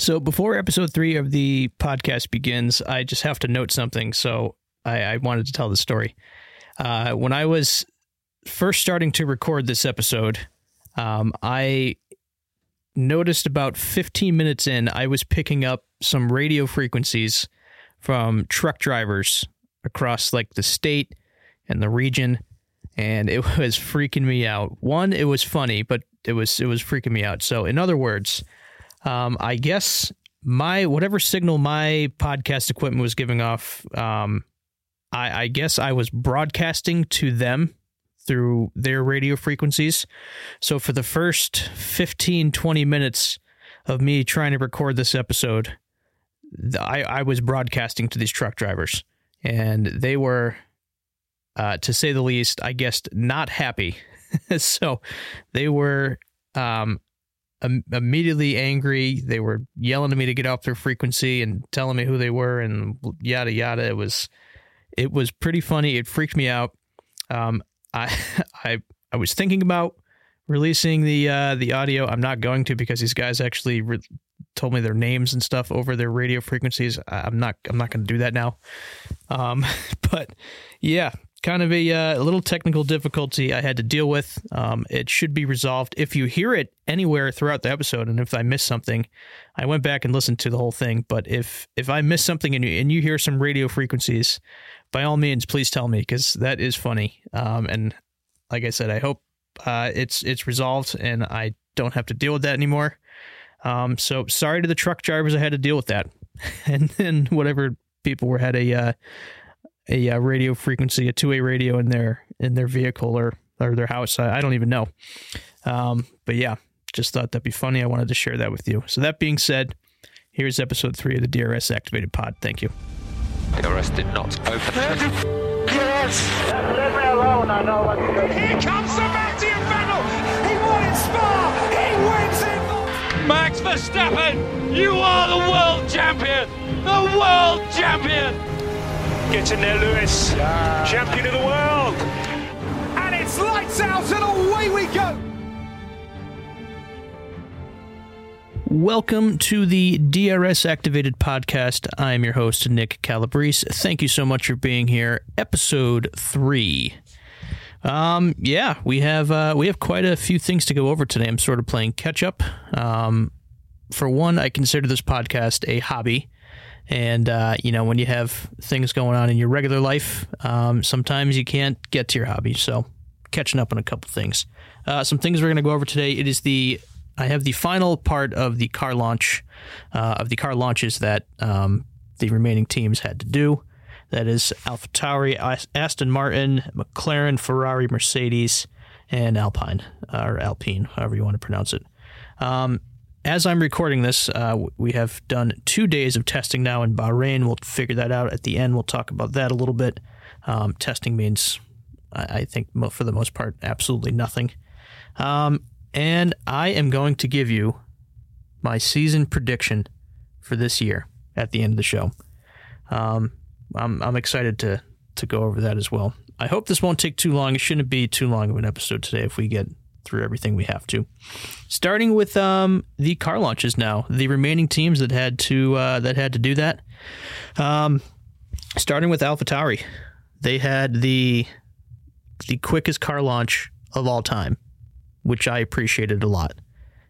So before episode three of the podcast begins, I just have to note something. So I, I wanted to tell the story. Uh, when I was first starting to record this episode, um, I noticed about 15 minutes in, I was picking up some radio frequencies from truck drivers across like the state and the region, and it was freaking me out. One, it was funny, but it was it was freaking me out. So, in other words, um, I guess my whatever signal my podcast equipment was giving off, um, I, I guess I was broadcasting to them through their radio frequencies. So for the first 15, 20 minutes of me trying to record this episode, I, I was broadcasting to these truck drivers, and they were, uh, to say the least, I guess, not happy. so they were um, im- immediately angry. They were yelling at me to get off their frequency and telling me who they were and yada yada. It was it was pretty funny. It freaked me out. Um, I I I was thinking about releasing the uh, the audio. I'm not going to because these guys actually re- told me their names and stuff over their radio frequencies. I- I'm not I'm not going to do that now. Um, but yeah, kind of a, uh, little technical difficulty I had to deal with. Um, it should be resolved. If you hear it anywhere throughout the episode, and if I miss something, I went back and listened to the whole thing. But if if I miss something and you and you hear some radio frequencies, by all means, please tell me because that is funny. Um, and like I said, I hope uh, it's it's resolved and I don't have to deal with that anymore. Um, so sorry to the truck drivers I had to deal with that, and then whatever people were had a uh, a uh, radio frequency, a two way radio in their in their vehicle or or their house. I, I don't even know. Um, but yeah, just thought that'd be funny. I wanted to share that with you. So that being said, here's episode three of the DRS activated pod. Thank you. DRS did not open. Yes. Leave me alone, I know what to do. Here comes Sebastian Vettel. He won in Spa. He wins it. Max Verstappen, you are the world champion! The world champion! Get in there, Lewis. Champion of the world. And it's lights out and away we go. Welcome to the DRS Activated Podcast. I am your host, Nick Calabrese. Thank you so much for being here. Episode three. Um, yeah, we have uh, we have quite a few things to go over today. I'm sort of playing catch up. Um, for one, I consider this podcast a hobby, and uh, you know when you have things going on in your regular life, um, sometimes you can't get to your hobby. So, catching up on a couple things. Uh, some things we're going to go over today. It is the I have the final part of the car launch uh, of the car launches that um, the remaining teams had to do. That is AlphaTauri, Ast- Aston Martin, McLaren, Ferrari, Mercedes, and Alpine or Alpine, however you want to pronounce it. Um, as I'm recording this, uh, we have done two days of testing now in Bahrain. We'll figure that out at the end. We'll talk about that a little bit. Um, testing means, I, think, for the most part, absolutely nothing. Um, and I am going to give you my season prediction for this year at the end of the show. Um, I'm I'm excited to to go over that as well. I hope this won't take too long. It shouldn't be too long of an episode today if we get through everything we have to. Starting with um, the car launches now, the remaining teams that had to uh, that had to do that. Um, starting with AlphaTauri, they had the the quickest car launch of all time which I appreciated a lot,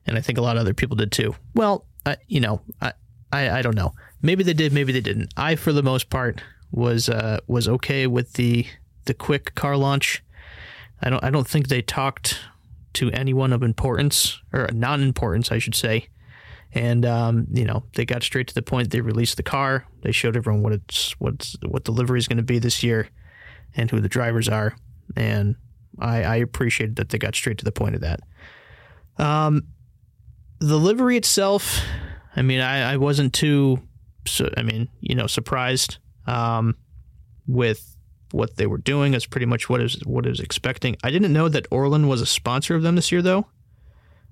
and I think a lot of other people did too. Well, I, you know, I, I, I don't know. Maybe they did, maybe they didn't. I, for the most part, was uh, was okay with the the quick car launch. I don't I don't think they talked to anyone of importance or non-importance, I should say. And um, you know, they got straight to the point. They released the car. They showed everyone what it's what's what the livery is going to be this year, and who the drivers are. And I, I appreciated that they got straight to the point of that. Um, the livery itself, I mean, I, I wasn't too, I mean, you know, surprised um, with what they were doing. It's pretty much what is what I was expecting. I didn't know that Orlen was a sponsor of them this year, though.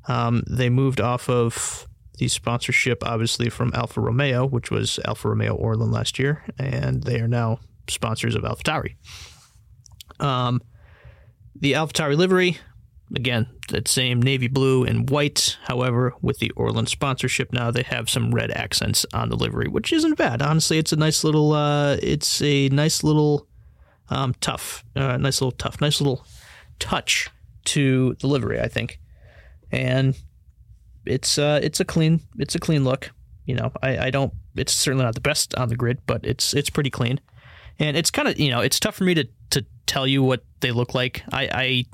Um, they moved off of the sponsorship, obviously, from Alfa Romeo, which was Alfa Romeo Orlen last year, and they are now sponsors of AlphaTauri. Um, the AlphaTauri livery, again, that same navy blue and white. However, with the Orlen sponsorship now, they have some red accents on the livery, which isn't bad. Honestly, it's a nice little. Uh, it's a nice little um, tough, uh, nice little tough, nice little touch to the livery, I think, and it's uh, it's a clean, it's a clean look. You know, I, I don't. It's certainly not the best on the grid, but it's it's pretty clean, and it's kind of you know it's tough for me to to tell you what they look like. I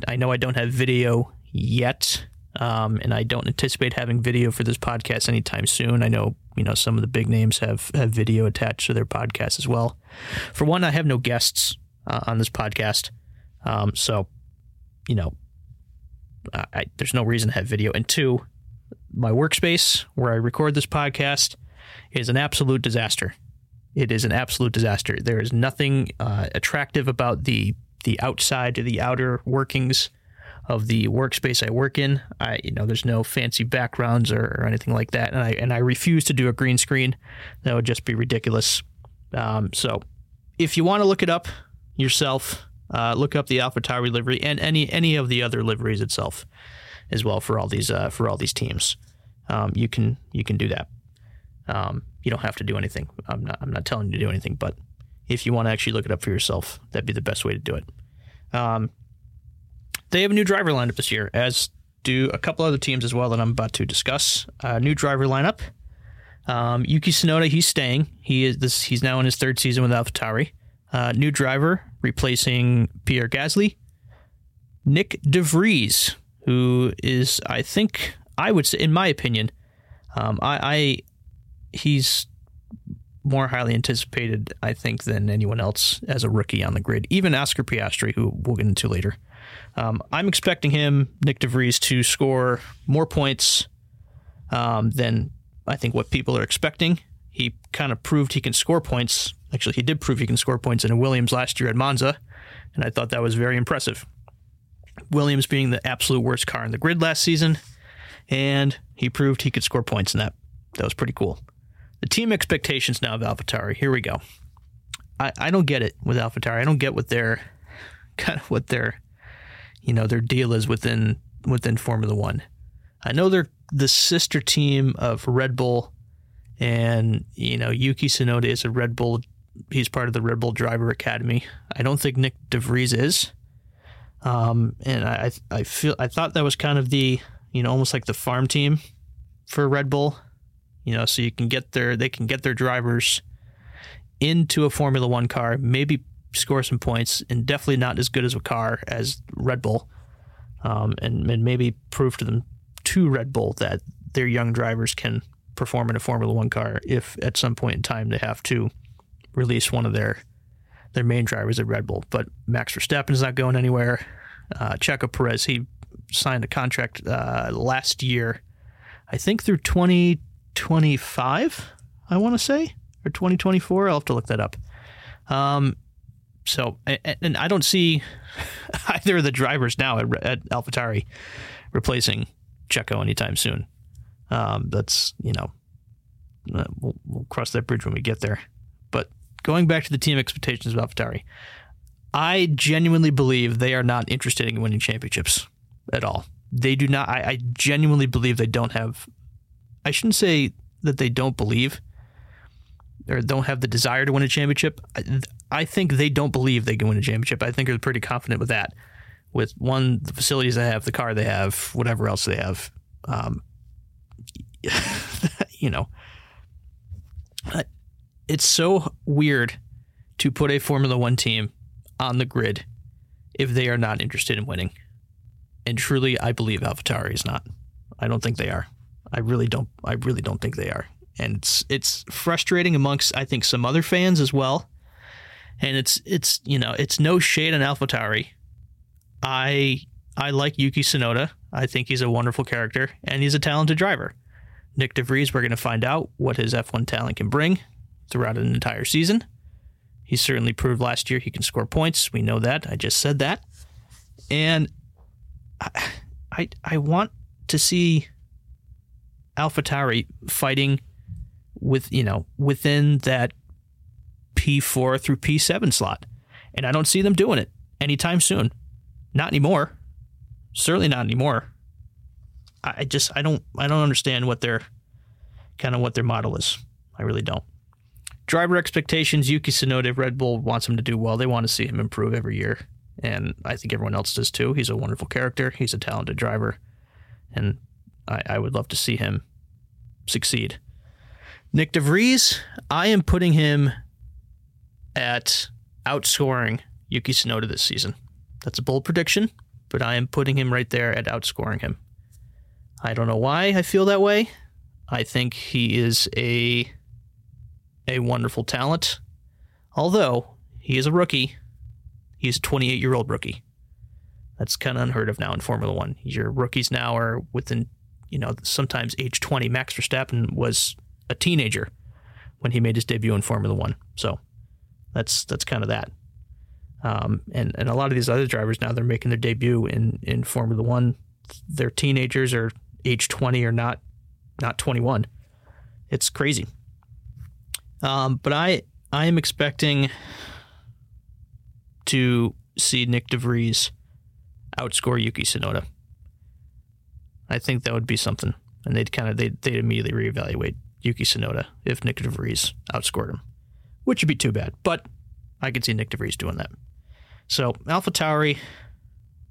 I, I know I don't have video yet, um, and I don't anticipate having video for this podcast anytime soon. I know you know some of the big names have have video attached to their podcast as well. For one, I have no guests uh, on this podcast, um, so you know I, I, there's no reason to have video. And two, my workspace where I record this podcast is an absolute disaster. It is an absolute disaster. There is nothing uh, attractive about the the outside, the outer workings of the workspace I work in. I, you know, there's no fancy backgrounds or, or anything like that, and I and I refuse to do a green screen. That would just be ridiculous. Um, so, if you want to look it up yourself, uh, look up the Alpha AlphaTauri livery and any any of the other liveries itself, as well for all these uh, for all these teams. Um, you can you can do that. Um, you don't have to do anything. I'm not I'm not telling you to do anything, but if you want to actually look it up for yourself, that'd be the best way to do it. Um, they have a new driver lineup this year, as do a couple other teams as well that I'm about to discuss. Uh, new driver lineup. Um, Yuki Tsunoda, he's staying. He is this. He's now in his third season with AlphaTauri. Uh, new driver replacing Pierre Gasly. Nyck de Vries, who is, I think, I would say, in my opinion, um, I, I he's more highly anticipated, I think, than anyone else as a rookie on the grid. Even Oscar Piastri, who we'll get into later. Um, I'm expecting him, Nyck de Vries, to score more points um, than I think what people are expecting. He kind of proved he can score points. Actually, he did prove he can score points in a Williams last year at Monza, and I thought that was very impressive. Williams being the absolute worst car in the grid last season, and he proved he could score points in that. That was pretty cool. The team expectations now of AlphaTauri. Here we go. I, I don't get it with AlphaTauri. I don't get what their kind of what their you know their deal is within within Formula One. I know they're the sister team of Red Bull, and you know Yuki Tsunoda is a Red Bull. He's part of the Red Bull Driver Academy. I don't think Nick DeVries is. Um, and I I feel I thought that was kind of the you know almost like the farm team for Red Bull. You know, so you can get their they can get their drivers into a Formula One car, maybe score some points, and definitely not as good as a car as Red Bull, um, and, and maybe prove to them to Red Bull that their young drivers can perform in a Formula One car if at some point in time they have to release one of their their main drivers at Red Bull. But Max Verstappen is not going anywhere. Uh, Checo Perez he signed a contract uh, last year, I think through 2025. I want to say or 2024. I'll have to look that up. Um, so, and I don't see either of the drivers now at, at AlphaTauri replacing Checo anytime soon. Um, that's you know, uh, we'll, we'll, cross that bridge when we get there. But going back to the team expectations about AlphaTauri, I genuinely believe they are not interested in winning championships at all. They do not. I, I genuinely believe they don't have. I shouldn't say that they don't believe or don't have the desire to win a championship. I, I think they don't believe they can win a championship. I think they're pretty confident with that. With one, the facilities they have, the car they have, whatever else they have. Um, you know, it's so weird to put a Formula One team on the grid if they are not interested in winning. And truly, I believe AlphaTauri is not. I don't think they are. I really don't. I really don't think they are. And it's it's frustrating amongst I think some other fans as well and it's it's you know it's no shade on AlphaTauri. I I like Yuki Tsunoda. I think he's a wonderful character and he's a talented driver. Nyck de Vries, we're going to find out what his F1 talent can bring throughout an entire season. He certainly proved last year he can score points. We know that. I just said that. And I I, I want to see AlphaTauri fighting with, you know, within that P4 through P7 slot. And I don't see them doing it anytime soon. Not anymore. Certainly not anymore. I I just I don't I don't understand what their kind of what their model is. I really don't. Driver expectations: Yuki Tsunoda, Red Bull wants him to do well. They want to see him improve every year, and I think everyone else does too. He's a wonderful character. He's a talented driver, and I, I would love to see him succeed. Nyck de Vries, I am putting him at outscoring Yuki Tsunoda this season. That's a bold prediction, but I am putting him right there at outscoring him. I don't know why I feel that way. I think he is a a wonderful talent. Although he is a rookie, he's a 28 year old rookie. That's kind of unheard of now in Formula One. Your rookies now are within, you know, sometimes age 20. Max Verstappen was a teenager when he made his debut in Formula One. So that's that's kind of that. Um, and and a lot of these other drivers now they're making their debut in in Formula One. They're teenagers or age 20 or not not 21. It's crazy. Um, but I I am expecting to see Nyck de Vries outscore Yuki Tsunoda. I think that would be something, and they'd kind of they'd, they'd immediately reevaluate Yuki Tsunoda if Nyck de Vries outscored him, which would be too bad. But I could see Nyck de Vries doing that. So Alpha Tauri,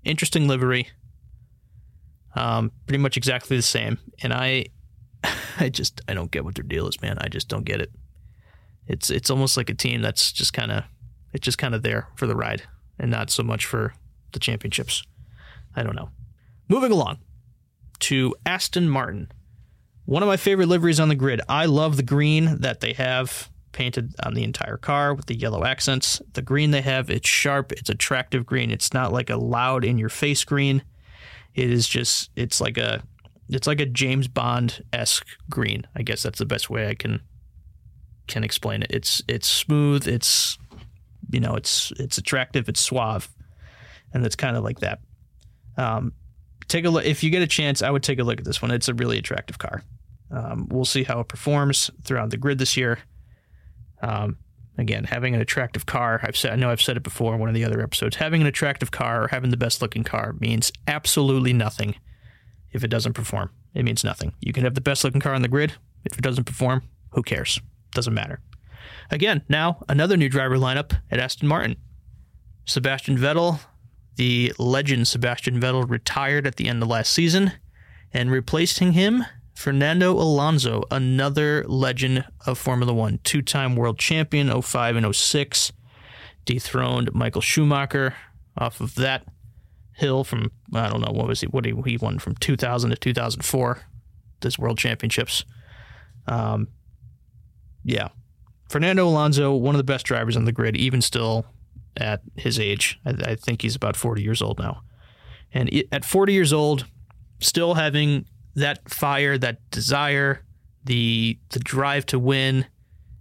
interesting livery, um, pretty much exactly the same, and I I just I don't get what their deal is, man. I just don't get it. It's it's almost like a team that's just kind of it's just kind of there for the ride and not so much for the championships. I don't know. Moving along to Aston Martin. One of my favorite liveries on the grid. I love the green that they have painted on the entire car with the yellow accents. The green they have, it's sharp, it's attractive green. It's not like a loud in your face green. It is just it's like a it's like a James Bond esque green. I guess that's the best way I can can explain it. It's it's smooth. It's you know it's it's attractive. It's suave, and it's kind of like that. Um, take a look if you get a chance. I would take a look at this one. It's a really attractive car. Um, we'll see how it performs throughout the grid this year. Um, again, having an attractive car, I've said, I know I've said it before in one of the other episodes. Having an attractive car or having the best looking car means absolutely nothing if it doesn't perform. It means nothing. You can have the best looking car on the grid. If it doesn't perform, who cares? Doesn't matter. Again, now another new driver lineup at Aston Martin. Sebastian Vettel, the legend Sebastian Vettel, retired at the end of last season, and replacing him, Fernando Alonso, another legend of Formula One, two time world champion 05 and 06, dethroned Michael Schumacher off of that hill from, I don't know, what was he, what he, he won from 2000 to 2004, this world championships. Um, yeah. Fernando Alonso, one of the best drivers on the grid, even still at his age. I, I think he's about 40 years old now. And it, at 40 years old, still having that fire, that desire, the the drive to win,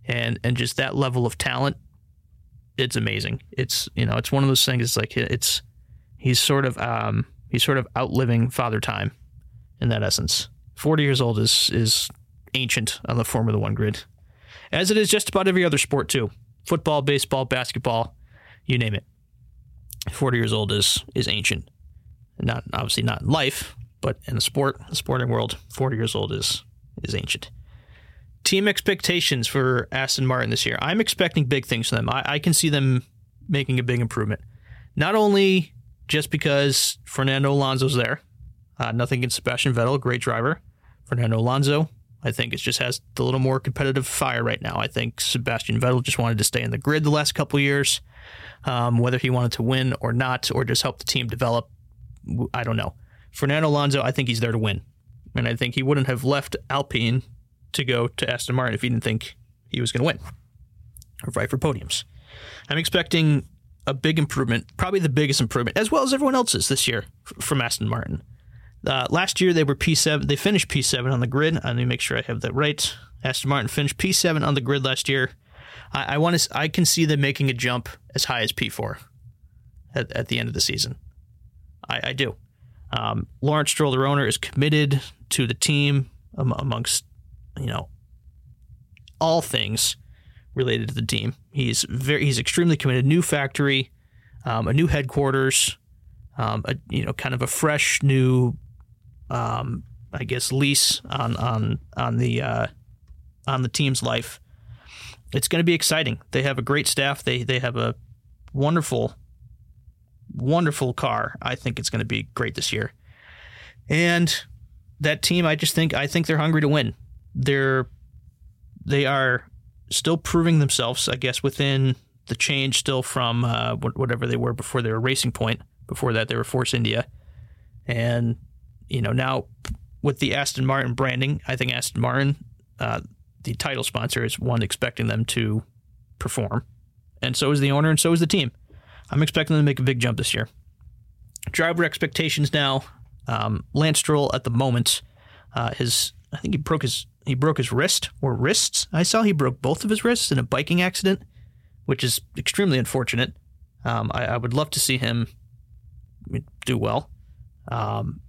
and and just that level of talent, it's amazing. It's you know it's one of those things. It's like it's he's sort of um, he's sort of outliving Father Time in that essence. 40 years old is is ancient on the Formula One grid, as it is just about every other sport too. Football, baseball, basketball, you name it. 40 years old is is ancient. Not obviously not in life, but in the sport, the sporting world, 40 years old is is ancient. Team expectations for Aston Martin this year. I'm expecting big things from them. I, I can see them making a big improvement. Not only just because Fernando Alonso's there, uh, nothing against Sebastian Vettel, great driver. Fernando Alonso, I think it just has a little more competitive fire right now. I think Sebastian Vettel just wanted to stay in the grid the last couple years. Um, whether he wanted to win or not, or just help the team develop, I don't know. Fernando Alonso, I think he's there to win. And I think he wouldn't have left Alpine to go to Aston Martin if he didn't think he was going to win or fight for podiums. I'm expecting a big improvement, probably the biggest improvement, as well as everyone else's this year from Aston Martin. Uh, last year they were P7. They finished P7 on the grid. Let me make sure I have that right. Aston Martin finished P7 on the grid last year. I, I want to. I can see them making a jump as high as P4 at, at the end of the season. I, I do. Um, Lawrence Stroll, their owner, is committed to the team um, amongst you know all things related to the team. He's very he's extremely committed. New factory, um, a new headquarters, um, a, you know, kind of a fresh new um, I guess, lease on on on the uh, on the team's life. It's going to be exciting. They have a great staff. They they have a wonderful, wonderful car. I think it's going to be great this year. And that team, I just think I think they're hungry to win. They're they are still proving themselves. I guess within the change still from uh, whatever they were before they were Racing Point. Before that, they were Force India, and you know now with the Aston Martin branding, I think Aston Martin, uh, the title sponsor, is one expecting them to perform, and so is the owner, and so is the team. I'm expecting them to make a big jump this year. Driver expectations now. Um, Lance Stroll at the moment, uh, his I think he broke his he broke his wrist or wrists. I saw he broke both of his wrists in a biking accident, which is extremely unfortunate. Um, I, I, would love to see him do well. Um,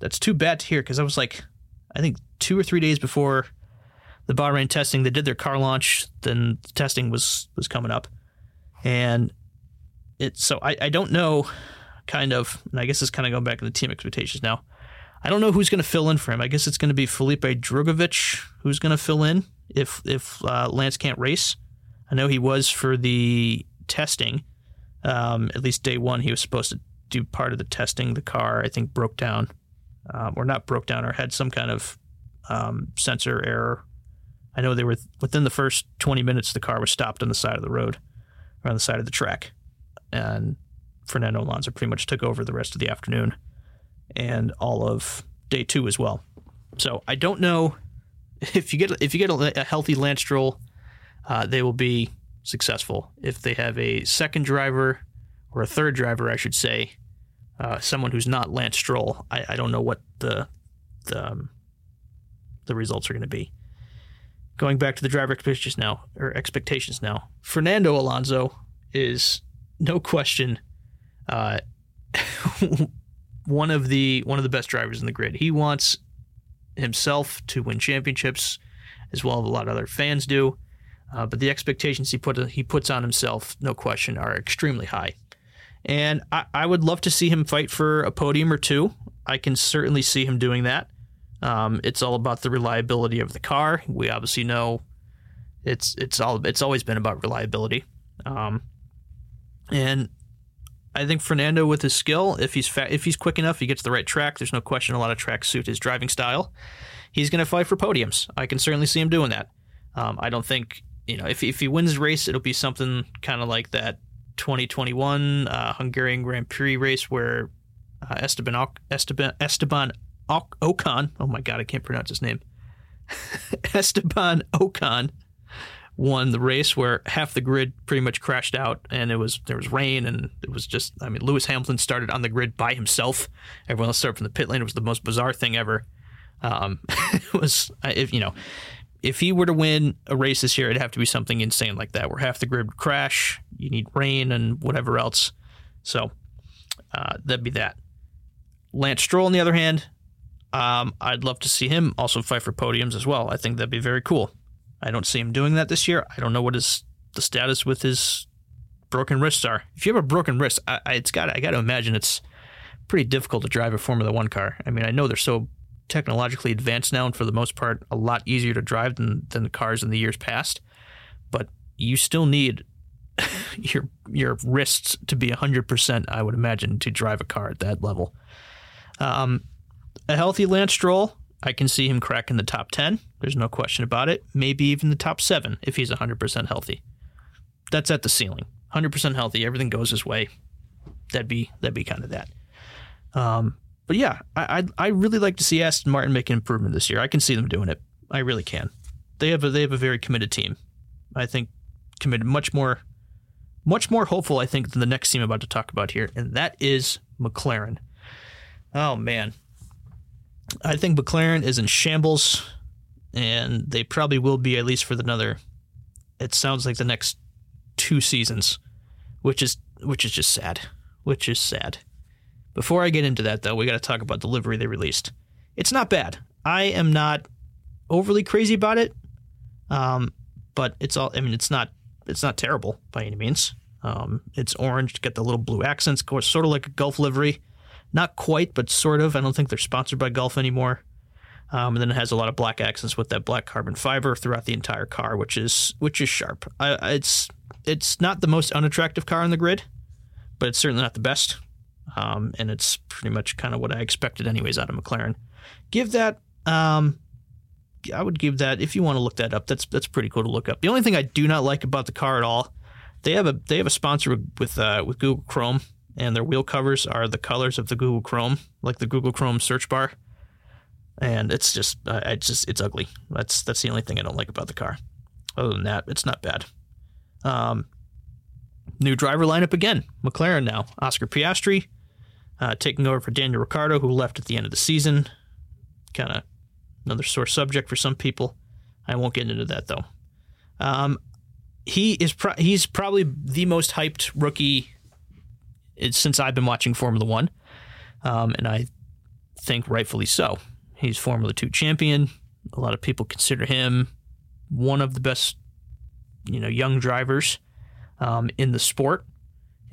That's too bad to hear because I was like, I think two or three days before the Bahrain testing, they did their car launch. Then the testing was was coming up, and it. So I, I don't know, kind of, and I guess it's kind of going back to the team expectations now. I don't know who's going to fill in for him. I guess it's going to be Felipe Drugovich who's going to fill in if if uh, Lance can't race. I know he was for the testing. Um, at least day one, he was supposed to do part of the testing. The car, I think, broke down, um, or not broke down, or had some kind of um, sensor error. I know they were within the first 20 minutes. The car was stopped on the side of the road, or on the side of the track, and Fernando Alonso pretty much took over the rest of the afternoon and all of day two as well. So I don't know if you get if you get a, a healthy Lance Stroll, uh, they will be successful. If they have a second driver or a third driver, I should say, uh, someone who's not Lance Stroll, I, I don't know what the the, um, the results are going to be. Going back to the driver expectations now, or expectations now, Fernando Alonso is no question uh, one of the one of the best drivers in the grid. He wants himself to win championships, as well as a lot of other fans do. Uh, but the expectations he put he puts on himself, no question, are extremely high. And I, I would love to see him fight for a podium or two. I can certainly see him doing that. Um, it's all about the reliability of the car. We obviously know it's it's all it's always been about reliability. Um, and I think Fernando, with his skill, if he's fa- if he's quick enough, he gets the right track. There's no question a lot of tracks suit his driving style. He's going to fight for podiums. I can certainly see him doing that. Um, I don't think you know if if he wins the race, it'll be something kind of like that 2021 uh, Hungarian Grand Prix race where uh, Esteban Esteban Esteban Ocon. Oh my God, I can't pronounce his name. Esteban Ocon won the race where half the grid pretty much crashed out and it was there was rain and it was just I mean Lewis Hamilton started on the grid by himself. Everyone else started from the pit lane. It was the most bizarre thing ever. Um, it was if you know if he were to win a race this year, it'd have to be something insane like that, where half the grid would crash. You need rain and whatever else. So uh, that'd be that. Lance Stroll, on the other hand, um, I'd love to see him also fight for podiums as well. I think that'd be very cool. I don't see him doing that this year. I don't know what his the status with his broken wrists are. If you have a broken wrist, I, I it's got I got to imagine it's pretty difficult to drive a Formula One car. I mean, I know they're so technologically advanced now, and for the most part, a lot easier to drive than than the cars in the years past. But you still need your your wrists to be hundred percent. I would imagine to drive a car at that level. Um, a healthy Lance Stroll I can see him cracking the top 10. There's no question about it. Maybe even the top seven if he's 100% healthy. That's at the ceiling. 100% healthy, everything goes his way. That'd be that'd be kind of that. Um, but yeah, I I'd, I really like to see Aston Martin make an improvement this year. I can see them doing it. I really can. They have a they have a very committed team. I think committed much more much more hopeful I think than the next team I'm about to talk about here, and that is McLaren. Oh man, I think McLaren is in shambles, and they probably will be at least for another. It sounds like the next two seasons, which is which is just sad. Which is sad. Before I get into that, though, we got to talk about the livery they released. It's not bad. I am not overly crazy about it, um, but it's all. I mean, it's not. It's not terrible by any means. Um, it's orange, got the little blue accents, sort of like a Gulf livery Not quite, but sort of. I don't think they're sponsored by Gulf anymore. Um, and then it has a lot of black accents with that black carbon fiber throughout the entire car, which is which is sharp. I, it's it's not the most unattractive car on the grid, but it's certainly not the best. Um, and it's pretty much kind of what I expected, anyways, out of McLaren. Give that. Um, I would give that if you want to look that up. That's that's pretty cool to look up. The only thing I do not like about the car at all, they have a they have a sponsor with uh, with Google Chrome, and their wheel covers are the colors of the Google Chrome, like the Google Chrome search bar and it's just uh, it's just it's ugly. That's that's the only thing I don't like about the car. Other than that, it's not bad. Um, new driver lineup again. McLaren now. Oscar Piastri uh, taking over for Daniel Ricciardo, who left at the end of the season. Kind of another sore subject for some people. I won't get into that though. Um, he is pro- he's probably the most hyped rookie since I've been watching Formula One, um, and I think rightfully so. He's Formula Two champion. A lot of people consider him one of the best, you know, young drivers um, in the sport,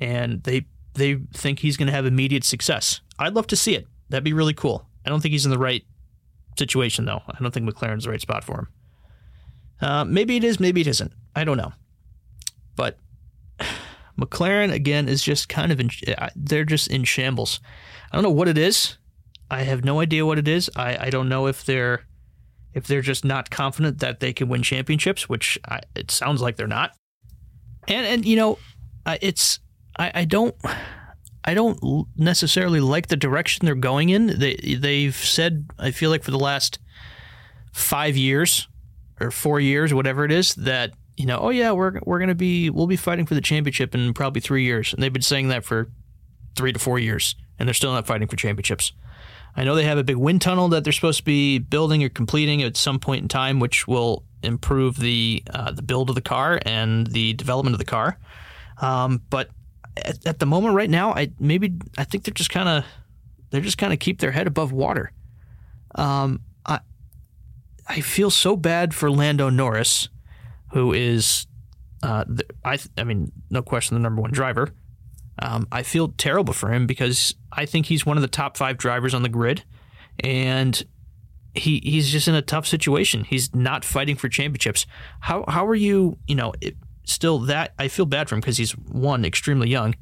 and they they think he's going to have immediate success. I'd love to see it. That'd be really cool. I don't think he's in the right situation though. I don't think McLaren's the right spot for him. Uh, maybe it is, maybe it isn't. I don't know, but McLaren again is just kind of in. They're just in shambles. I don't know what it is. I have no idea what it is. I, I don't know if they're if they're just not confident that they can win championships, which I, it sounds like they're not. And and you know, it's I, I don't I don't necessarily like the direction they're going in. They they've said I feel like for the last five years or four years, whatever it is, that you know, oh yeah, we're we're gonna be we'll be fighting for the championship in probably three years, and they've been saying that for three to four years, and they're still not fighting for championships. I know they have a big wind tunnel that they're supposed to be building or completing at some point in time, which will improve the uh, the build of the car and the development of the car. Um, but at, at, the moment, right now, I maybe I think they're just kind of they're just kind of keep their head above water. Um, I I feel so bad for Lando Norris, who is uh, the, I I mean no question the number one driver. Um, I feel terrible for him because I think he's one of the top five drivers on the grid, and he he's just in a tough situation. He's not fighting for championships. How how are you? You know, it, still that I feel bad for him because he's one extremely young,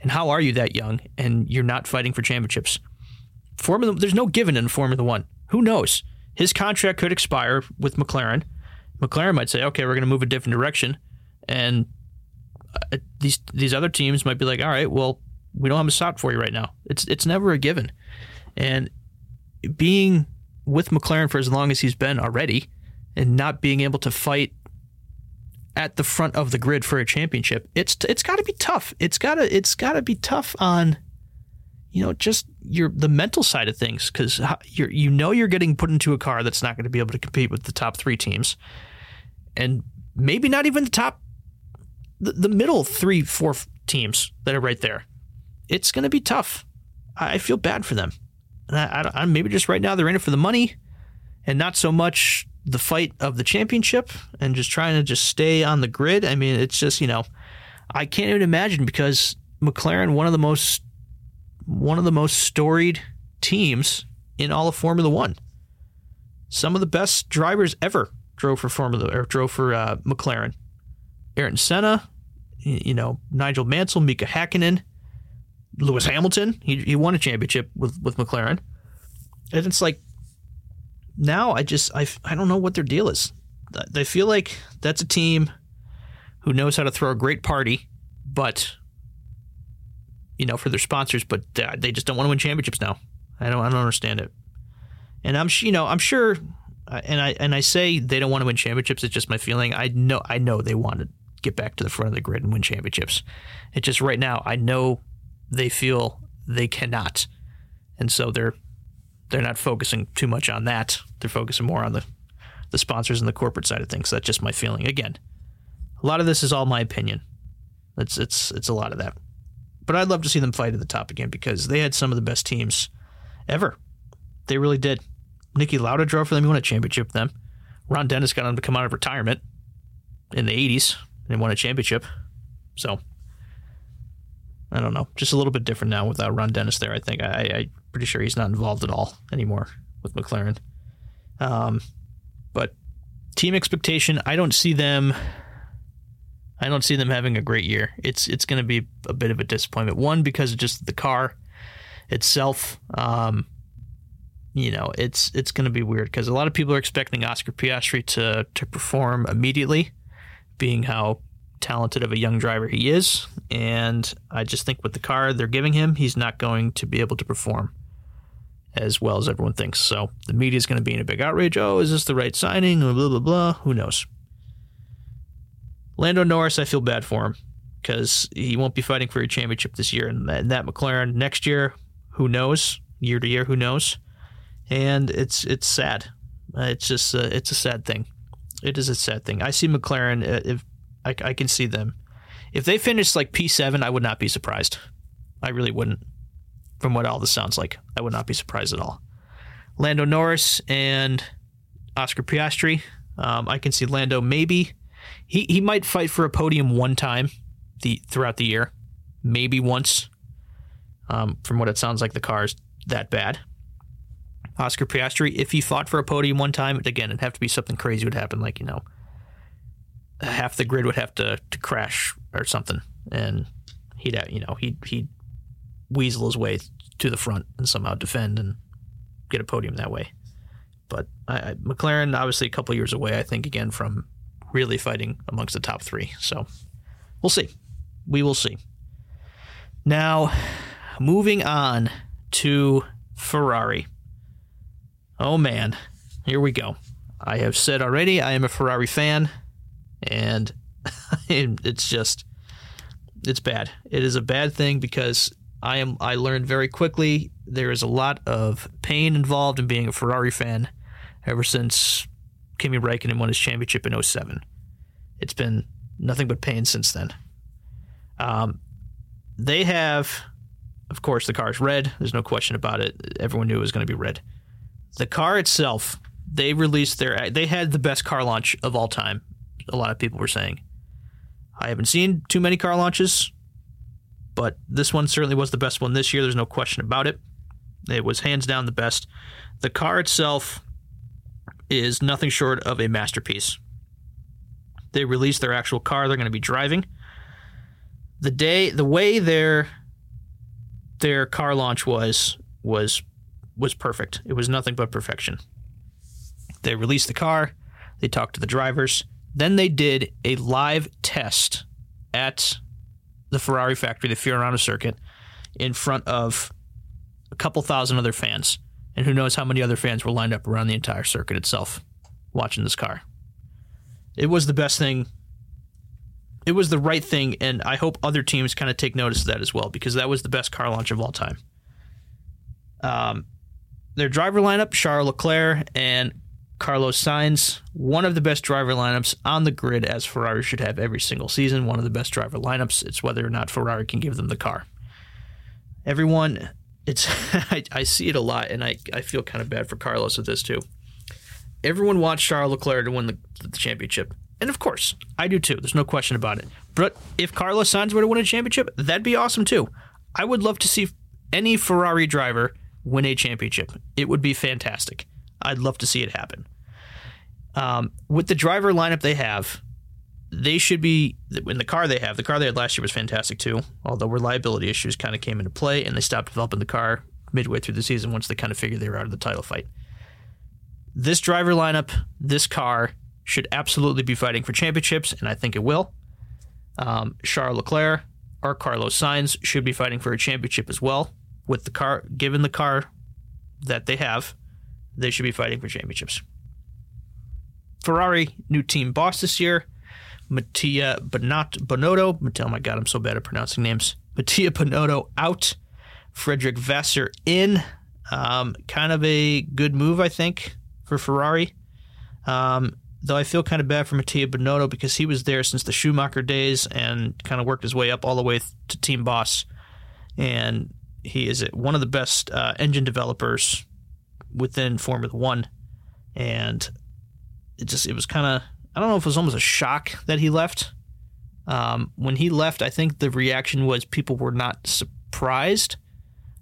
and how are you that young and you're not fighting for championships? Formula, there's no given in Formula One. Who knows? His contract could expire with McLaren. McLaren might say, okay, we're going to move a different direction, and uh, these these other teams might be like, all right, well, we don't have a spot for you right now. It's it's never a given, and being with McLaren for as long as he's been already, and not being able to fight at the front of the grid for a championship, it's it's got to be tough. It's gotta it's gotta be tough on, you know, just your the mental side of things because you you know you're getting put into a car that's not going to be able to compete with the top three teams, and maybe not even the top the, the middle three, four teams that are right there. It's going to be tough. I feel bad for them. And I, I, maybe just right now they're in it for the money and not so much the fight of the championship and just trying to just stay on the grid. I mean, it's just, you know, I can't even imagine because McLaren, one of the most one of the most storied teams in all of Formula One. Some of the best drivers ever drove for Formula or drove for uh, McLaren. Ayrton Senna, you know, Nigel Mansell, Mika Hakkinen, Lewis Hamilton. He, he won a championship with, with McLaren. And it's like, now I just, I, I don't know what their deal is. They feel like that's a team who knows how to throw a great party, but, you know, for their sponsors, but they just don't want to win championships now. I don't, I don't understand it. And I'm, you know, I'm sure, and I, and I say they don't want to win championships. It's just my feeling. I know, I know they wanted get back to the front of the grid and win championships. It just right now, I know they feel they cannot, and so they're they're not focusing too much on that. They're focusing more on the the sponsors and the corporate side of things. That's just my feeling. Again, a lot of this is all my opinion. It's it's it's a lot of that. But I'd love to see them fight at the top again because they had some of the best teams ever. They really did. Niki Lauda drove for them. He won a championship with them. Ron Dennis got him to come out of retirement in the 80s and won a championship. So, I don't know, just a little bit different now without Ron Dennis there. I think I, I pretty sure he's not involved at all anymore with McLaren. Um, but team expectation, I don't see them. I don't see them having a great year. It's it's going to be a bit of a disappointment. One because of just the car itself. Um, you know, it's it's going to be weird because a lot of people are expecting Oscar Piastri to to perform immediately, being how talented of a young driver he is. And I just think with the car they're giving him, he's not going to be able to perform as well as everyone thinks. So the media is going to be in a big outrage. Oh, is this the right signing? Blah blah blah. Who knows? Lando Norris, I feel bad for him because he won't be fighting for a championship this year, and that, and that McLaren next year, who knows? Year to year, who knows? And it's it's sad. Uh, it's just uh, it's a sad thing. It is a sad thing. I see McLaren. Uh, if I, I can see them, if they finish like P seven, I would not be surprised. I really wouldn't. From what all this sounds like, I would not be surprised at all. Lando Norris and Oscar Piastri. Um, I can see Lando maybe he he might fight for a podium one time the throughout the year, maybe once. Um, from what it sounds like, the car is that bad. Oscar Piastri, if he fought for a podium one time, again, it'd have to be something crazy would happen, like you know, half the grid would have to to crash or something, and he'd you know he'd he'd weasel his way to the front and somehow defend and get a podium that way. But I, I, McLaren, obviously, a couple years away, I think, again from really fighting amongst the top three. So we'll see. We will see. Now, moving on to Ferrari. Oh man, here we go. I have said already I am a Ferrari fan, and it's just it's bad. It is a bad thing because I am I learned very quickly there is a lot of pain involved in being a Ferrari fan ever since Kimi Räikkönen won his championship in 07. It's been nothing but pain since then. Um, they have, of course, the car is red. There's no question about it. Everyone knew it was going to be red. The car itself, they released their, they had the best car launch of all time. A lot of people were saying. I haven't seen too many car launches, but this one certainly was the best one this year. There's no question about it. It was hands down the best. The car itself is nothing short of a masterpiece. They released their actual car they're going to be driving. The day, the way their their car launch was was was perfect. It was nothing but perfection. They released the car. They talked to the drivers. Then they did a live test at the Ferrari factory, the Fiorano circuit, in front of a couple thousand other fans. And who knows how many other fans were lined up around the entire circuit itself watching this car. It was the best thing. It was the right thing, and I hope other teams kind of take notice of that as well because that was the best car launch of all time. Um, their driver lineup: Charles Leclerc and Carlos Sainz. One of the best driver lineups on the grid, as Ferrari should have every single season. One of the best driver lineups. It's whether or not Ferrari can give them the car. Everyone, it's I, I see it a lot, and I I feel kind of bad for Carlos with this too everyone wants Charles Leclerc to win the, the, championship. And of course, I do too. There's no question about it. But if Carlos Sainz were to win a championship, that'd be awesome too. I would love to see any Ferrari driver win a championship. It would be fantastic. I'd love to see it happen. Um, with the driver lineup they have, they should be in the car they have. The car they had last year was fantastic too, although reliability issues kind of came into play and they stopped developing the car midway through the season once they kind of figured they were out of the title fight this driver lineup, this car should absolutely be fighting for championships, and I think it will. Um, Charles Leclerc or Carlos Sainz should be fighting for a championship as well. With the car, given the car that they have, they should be fighting for championships. Ferrari, new team boss this year, Mattia Bonot, Bonotto. Oh my God, I'm so bad at pronouncing names. Mattia Bonotto out, Frederick Vasseur in. Um, kind of a good move, I think for Ferrari. Um, though I feel kind of bad for Mattia Binotto because he was there since the Schumacher days and kind of worked his way up all the way to team boss. And he is one of the best uh, engine developers within Formula One. And it just it was kind of I don't know if it was almost a shock that he left Um, when he left, I think the reaction was people were not surprised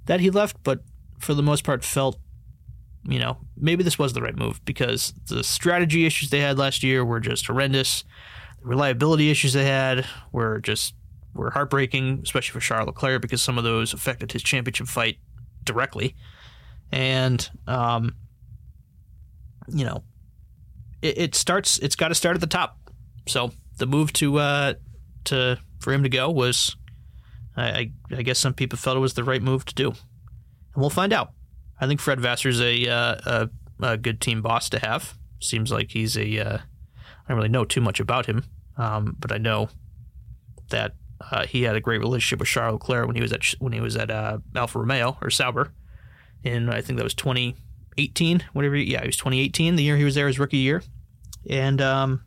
that he left, but for the most part felt, you know, maybe this was the right move because the strategy issues they had last year were just horrendous. The reliability issues they had were just were heartbreaking, especially for Charles Leclerc because some of those affected his championship fight directly. And um, you know, it, it starts. It's got to start at the top. So the move to uh, to for him to go was, I, I, I guess some people felt it was the right move to do, and we'll find out. I think Fred Vasseur's a uh, a, a good team boss to have. Seems like he's a. Uh, I don't really know too much about him, um, but I know that uh, he had a great relationship with Charles Leclerc when he was at when he was at uh, Alfa Romeo or Sauber, and I think that was 2018, whatever. Yeah, it was 2018, the year he was there, his rookie year, and um,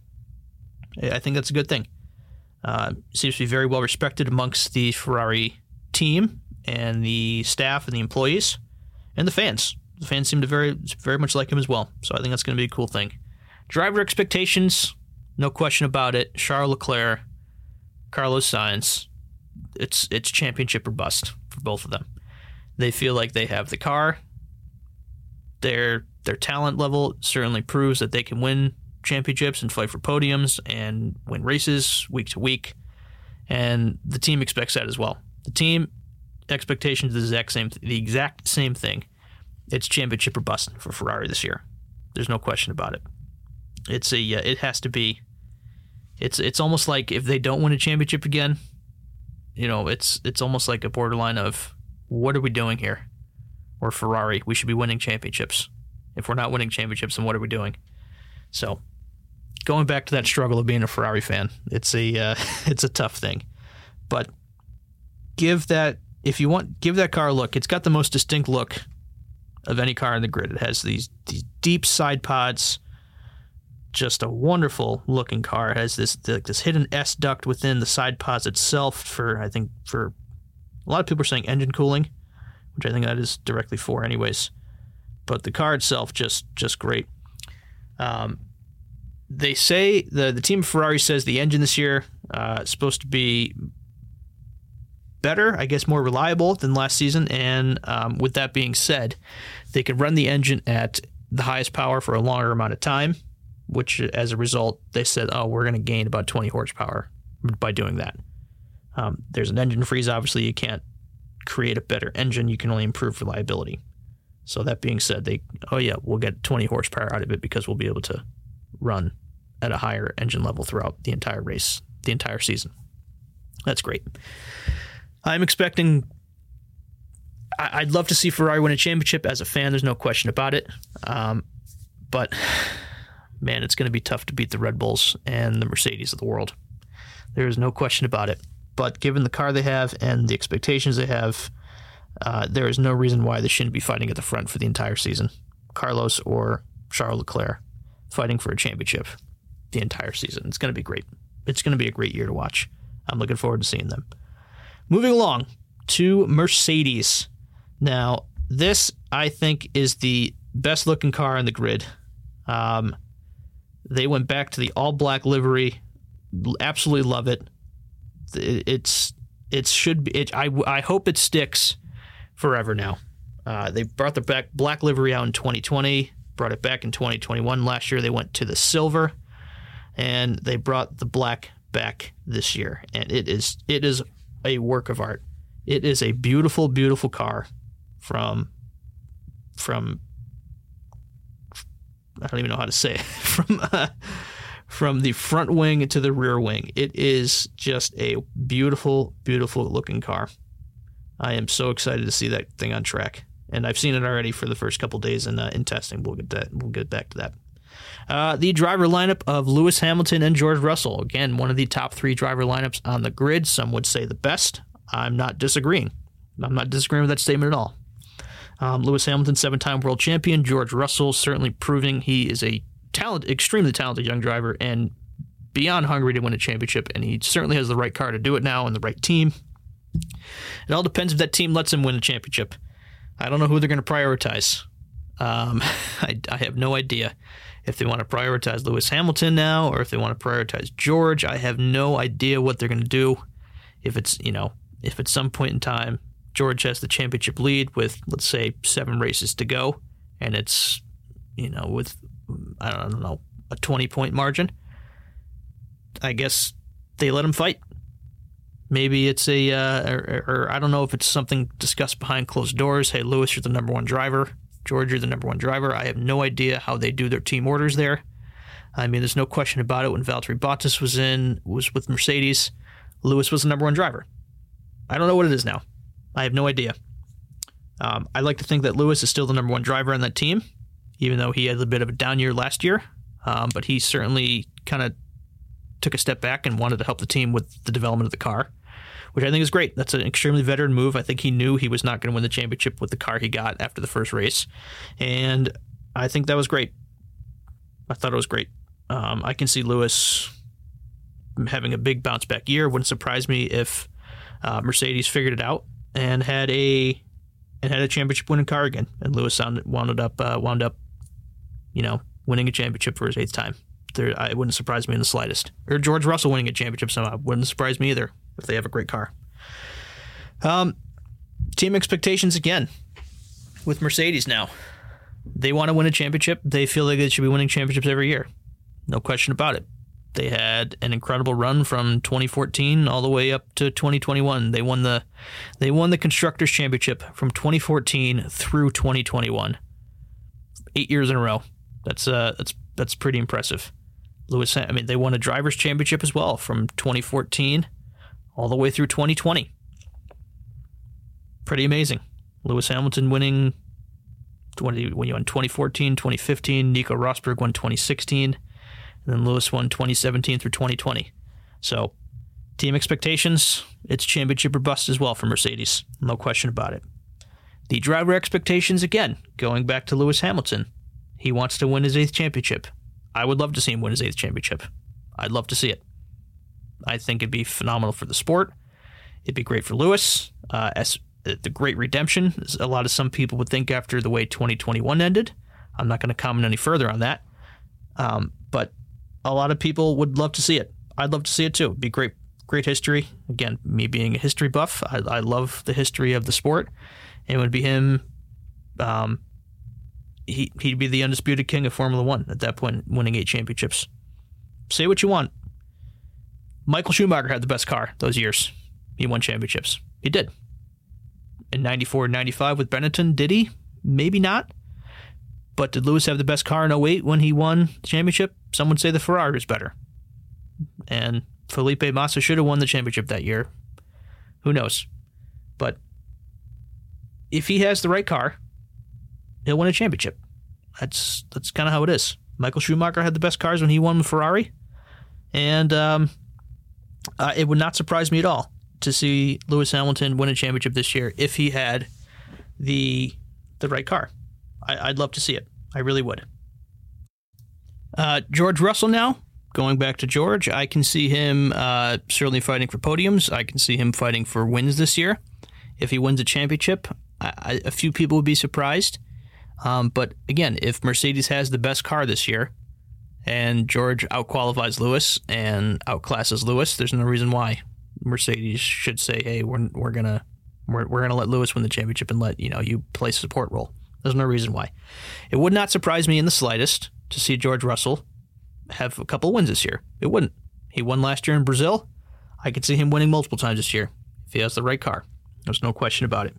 I think that's a good thing. Uh, seems to be very well respected amongst the Ferrari team and the staff and the employees and the fans. The fans seem to very very much like him as well. So I think that's going to be a cool thing. Driver expectations, no question about it. Charles Leclerc, Carlos Sainz, it's it's championship or bust for both of them. They feel like they have the car. Their their talent level certainly proves that they can win championships and fight for podiums and win races week to week. And the team expects that as well. The team expectations the exact same the exact same thing. It's championship or bust for Ferrari this year. There's no question about it. It's a uh, it has to be. It's it's almost like if they don't win a championship again, you know, it's it's almost like a borderline of what are we doing here? Or Ferrari, we should be winning championships. If we're not winning championships, then what are we doing? So, going back to that struggle of being a Ferrari fan, it's a uh, it's a tough thing. But give that if you want, give that car a look. It's got the most distinct look of any car in the grid. It has these these deep side pods, just a wonderful looking car. It has this this hidden S duct within the side pods itself for I think for a lot of people are saying engine cooling, which I think that is directly for anyways. But the car itself just just great. Um, they say the the team Ferrari says the engine this year uh, is supposed to be better, I guess more reliable than last season. And um, with that being said, they could run the engine at the highest power for a longer amount of time, which as a result, they said, oh, we're going to gain about 20 horsepower by doing that. Um, there's an engine freeze. Obviously, you can't create a better engine. You can only improve reliability. So that being said, they oh yeah, we'll get 20 horsepower out of it because we'll be able to run at a higher engine level throughout the entire race, the entire season. That's great. I'm expecting. I'd love to see Ferrari win a championship. As a fan, there's no question about it. Um, but man, it's going to be tough to beat the Red Bulls and the Mercedes of the world. There is no question about it. But given the car they have and the expectations they have, uh, there is no reason why they shouldn't be fighting at the front for the entire season. Carlos or Charles Leclerc fighting for a championship the entire season. It's going to be great. It's going to be a great year to watch. I'm looking forward to seeing them. Moving along to Mercedes. Now, this I think is the best looking car in the grid. Um, they went back to the all black livery. Absolutely love it. It's it should be. It, I I hope it sticks forever now. Uh, they brought the back black livery out in 2020. Brought it back in 2021. Last year they went to the silver, and they brought the black back this year. And it is it is a work of art. It is a beautiful, beautiful car from from I don't even know how to say it from uh, from the front wing to the rear wing. It is just a beautiful, beautiful looking car. I am so excited to see that thing on track, and I've seen it already for the first couple days in uh, in testing. We'll get that. We'll get back to that. Uh, the driver lineup of Lewis Hamilton and George Russell. Again, one of the top three driver lineups on the grid. Some would say the best. I'm not disagreeing. I'm not disagreeing with that statement at all. Um, Lewis Hamilton, seven time world champion. George Russell, certainly proving he is a talent, extremely talented young driver and beyond hungry to win a championship. And he certainly has the right car to do it now and the right team. It all depends if that team lets him win a championship. I don't know who they're going to prioritize. Um, I, I, have no idea. if they want to prioritize Lewis Hamilton now or if they want to prioritize George. I have no idea what they're going to do. If it's, you know, if at some point in time George has the championship lead with, let's say, seven races to go, and it's, you know, with, I don't know, a 20 point margin, I guess they let him fight. Maybe it's a, uh, or, or I don't know if it's something discussed behind closed doors. Hey, Lewis, you're the number one driver. George, you're the number one driver. I have no idea how they do their team orders there. I mean, there's no question about it. When Valtteri Bottas was in, was with Mercedes, Lewis was the number one driver. I don't know what it is now. I have no idea. Um, I like to think that Lewis is still the number one driver on that team, even though he had a bit of a down year last year. Um, but he certainly kind of took a step back and wanted to help the team with the development of the car, which I think is great. That's an extremely veteran move. I think he knew he was not going to win the championship with the car he got after the first race, and I think that was great. I thought it was great. Um, I can see Lewis having a big bounce back year. Wouldn't surprise me if uh, Mercedes figured it out and had a and had a championship winning car again, and Lewis wound up uh, wound up, you know, winning a championship for his eighth time. There, it wouldn't surprise me in the slightest. Or George Russell winning a championship somehow wouldn't surprise me either if they have a great car. Um, team expectations again with Mercedes now. They want to win a championship. They feel like they should be winning championships every year. No question about it. They had an incredible run from 2014 all the way up to 2021. They won the they won the constructors championship from 2014 through 2021. 8 years in a row. That's uh that's that's pretty impressive. Lewis I mean they won a drivers championship as well from 2014 all the way through 2020. Pretty amazing. Lewis Hamilton winning 20 when you won 2014, 2015, Nico Rosberg won 2016 and then Lewis won 2017 through 2020. So, team expectations, it's championship or bust as well for Mercedes. No question about it. The driver expectations, again, going back to Lewis Hamilton. He wants to win his eighth championship. I would love to see him win his eighth championship. I'd love to see it. I think it'd be phenomenal for the sport. It'd be great for Lewis. Uh, as the great redemption, a lot of some people would think after the way 2021 ended. I'm not going to comment any further on that. Um, but a lot of people would love to see it. I'd love to see it too. It'd be great, great history. Again, me being a history buff, I, I love the history of the sport. It would be him. Um, he he'd be the undisputed king of Formula One at that point, winning eight championships. Say what you want. Michael Schumacher had the best car those years. He won championships. He did. In 94 95 with Benetton, did he? Maybe not. But did Lewis have the best car in 08 when he won the championship? Some would say the Ferrari was better. And Felipe Massa should have won the championship that year. Who knows? But if he has the right car, he'll win a championship. That's that's kind of how it is. Michael Schumacher had the best cars when he won the Ferrari, and um, uh, it would not surprise me at all to see Lewis Hamilton win a championship this year if he had the the right car. I, would love to see it. I really would. Uh, George Russell now. Going back to George, I can see him uh, certainly fighting for podiums. I can see him fighting for wins this year. If he wins a championship, I, I, a few people would be surprised. Um, but again, if Mercedes has the best car this year, and George outqualifies Lewis and outclasses Lewis, there's no reason why Mercedes should say, "Hey, we're we're gonna we're, we're gonna let Lewis win the championship and let you know you play support role." There's no reason why. It would not surprise me in the slightest to see George Russell have a couple wins this year. It wouldn't. He won last year in Brazil. I could see him winning multiple times this year if he has the right car. There's no question about it.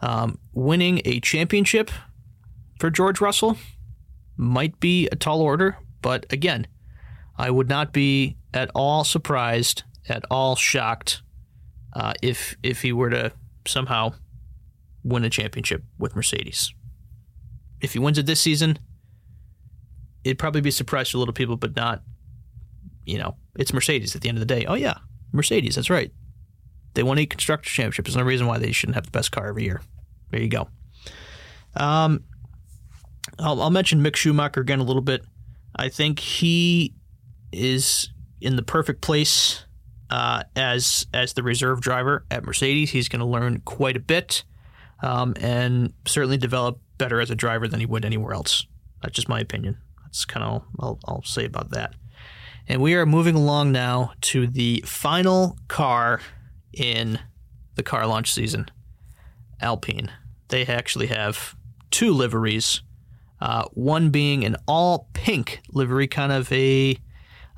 Um, winning a championship for George Russell might be a tall order, but again, I would not be at all surprised, at all shocked uh, if if he were to somehow win a championship with Mercedes. If he wins it this season, it'd probably be a surprise to a little people, but not, you know, it's Mercedes at the end of the day. Oh, yeah, Mercedes, that's right. They won eight constructors championships. There's no reason why they shouldn't have the best car every year. There you go. Um, I'll, I'll mention Mick Schumacher again a little bit. I think he is in the perfect place uh, as as the reserve driver at Mercedes. He's going to learn quite a bit um, and certainly develop better as a driver than he would anywhere else. That's just my opinion. That's kind of all I'll say about that. And we are moving along now to the final car in the car launch season Alpine. They actually have two liveries, uh, one being an all pink livery, kind of a,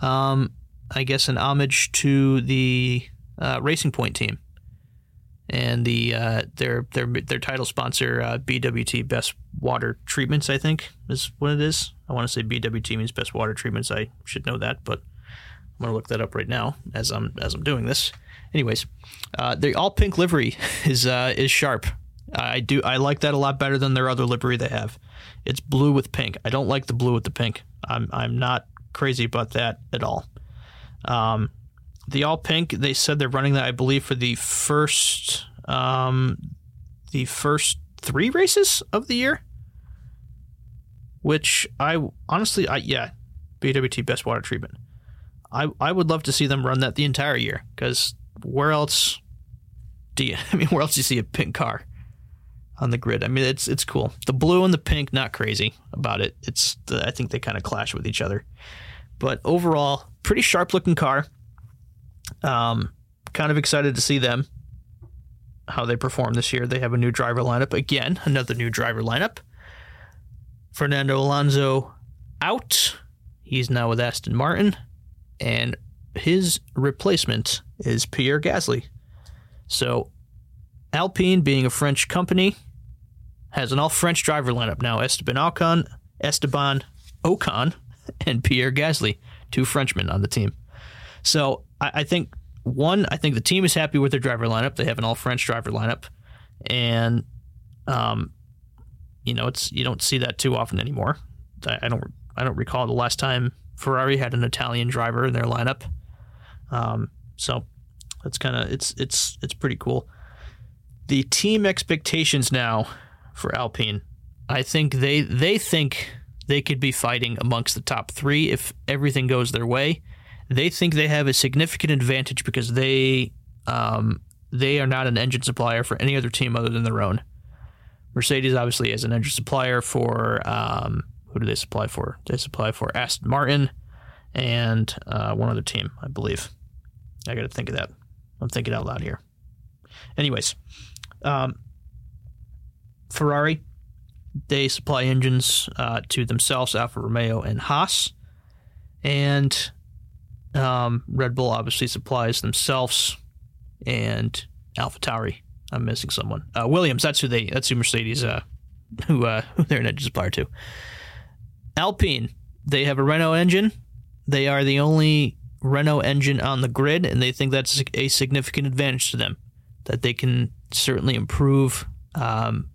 um, I guess, an homage to the uh, Racing Point team. And the uh, their their their title sponsor uh, BWT Best Water Treatments I think is what it is. I want to say BWT means Best Water Treatments. I should know that, but I'm gonna look that up right now as I'm as I'm doing this. Anyways, uh, the all pink livery is uh, is sharp. I do I like that a lot better than their other livery they have. It's blue with pink. I don't like the blue with the pink. I'm I'm not crazy about that at all. Um, the all pink they said they're running that I believe for the first um, the first three races of the year. Which I honestly I yeah, BWT best water treatment. I I would love to see them run that the entire year because where else do you I mean where else do you see a pink car on the grid? I mean it's it's cool. The blue and the pink not crazy about it. It's the, I think they kind of clash with each other. But overall, pretty sharp looking car. Um, kind of excited to see them how they perform this year. They have a new driver lineup again, another new driver lineup. Fernando Alonso out. He's now with Aston Martin, and his replacement is Pierre Gasly. So, Alpine, being a French company, has an all French driver lineup now. Esteban Ocon, Esteban Ocon, and Pierre Gasly, two Frenchmen on the team. So I, I think one, I think the team is happy with their driver lineup. They have an all French driver lineup, and um, you know, it's you don't see that too often anymore. I, I don't I don't recall the last time Ferrari had an Italian driver in their lineup. Um, so that's kind of it's it's it's pretty cool. The team expectations now for Alpine, I think they they think they could be fighting amongst the top three if everything goes their way. They think they have a significant advantage because they um, they are not an engine supplier for any other team other than their own. Mercedes obviously is an engine supplier for um, who do they supply for? They supply for Aston Martin and uh, one other team, I believe. I got to think of that. I'm thinking out loud here. Anyways, um, Ferrari, they supply engines uh, to themselves, Alfa Romeo and Haas, and um, Red Bull obviously supplies themselves and AlphaTauri. I'm missing someone. Uh, Williams. That's who they. That's who Mercedes. Uh, who uh, who they're an engine supplier to. Alpine. They have a Renault engine. They are the only Renault engine on the grid, and they think that's a significant advantage to them. That they can certainly improve um,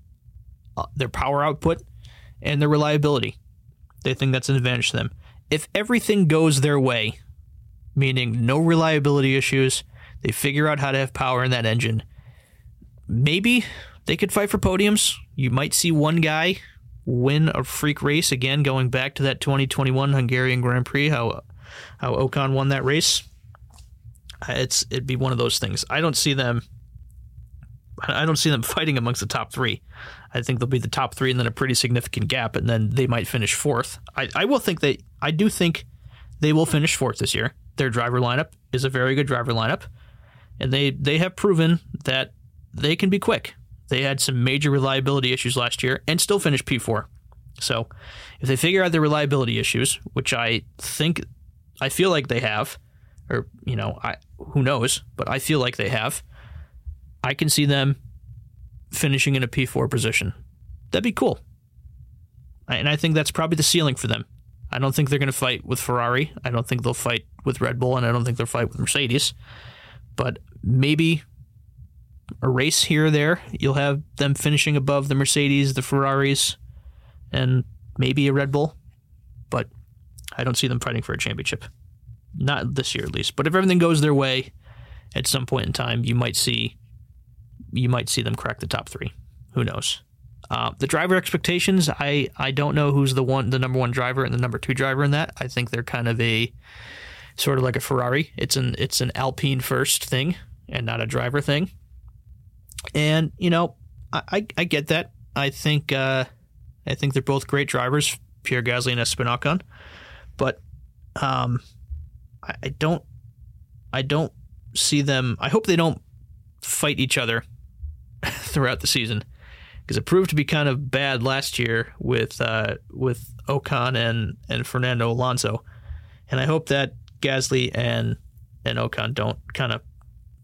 Uh, their power output and their reliability. They think that's an advantage to them. If everything goes their way, meaning no reliability issues, they figure out how to have power in that engine. Maybe they could fight for podiums. You might see one guy win a freak race again, going back to that 2021 Hungarian Grand Prix. How how Ocon won that race. Uh, it's it'd be one of those things. I don't see them. I don't see them fighting amongst the top three. I think they'll be the top three and then a pretty significant gap, and then they might finish fourth. I, I will think they. I do think they will finish fourth this year. Their driver lineup is a very good driver lineup, and they they have proven that they can be quick. They had some major reliability issues last year and still finished P4. So, if they figure out their reliability issues, which I think I feel like they have, or you know, I who knows, but I feel like they have, I can see them finishing in a P4 position. That'd be cool. And I think that's probably the ceiling for them. I don't think they're going to fight with Ferrari. I don't think they'll fight with Red Bull, and I don't think they'll fight with Mercedes. But maybe a race here or there, you'll have them finishing above the Mercedes, the Ferraris, and maybe a Red Bull. But I don't see them fighting for a championship. Not this year, at least. But if everything goes their way, at some point in time, you might see you might see them crack the top three. Who knows? Uh, the driver expectations, I, I don't know who's the one the number one driver and the number two driver in that. I think they're kind of a sort of like a Ferrari. It's an it's an Alpine first thing and not a driver thing. And you know, I, I, I get that. I think uh, I think they're both great drivers, Pierre Gasly and Esteban Ocon. but um, I, I don't, I don't see them. I hope they don't fight each other throughout the season because it proved to be kind of bad last year with uh, with Ocon and and Fernando Alonso, and I hope that Gasly and and Ocon don't kind of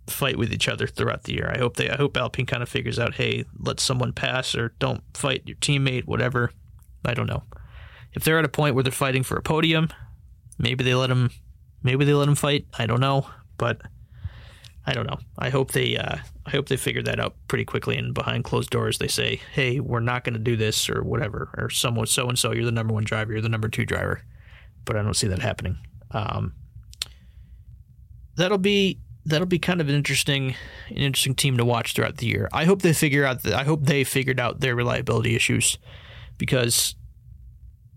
fight with each other throughout the year. I hope they I hope Alpine kind of figures out, hey, let someone pass or don't fight your teammate, whatever. I don't know. If they're at a point where they're fighting for a podium, maybe they let them maybe they let them fight. I don't know, but I don't know. I hope they uh, I hope they figure that out pretty quickly and behind closed doors they say, "Hey, we're not going to do this or whatever." Or someone so and so, you're the number 1 driver, you're the number 2 driver. But I don't see that happening. Um, that'll be that'll be kind of an interesting an interesting team to watch throughout the year. I hope they figure out the, I hope they figured out their reliability issues because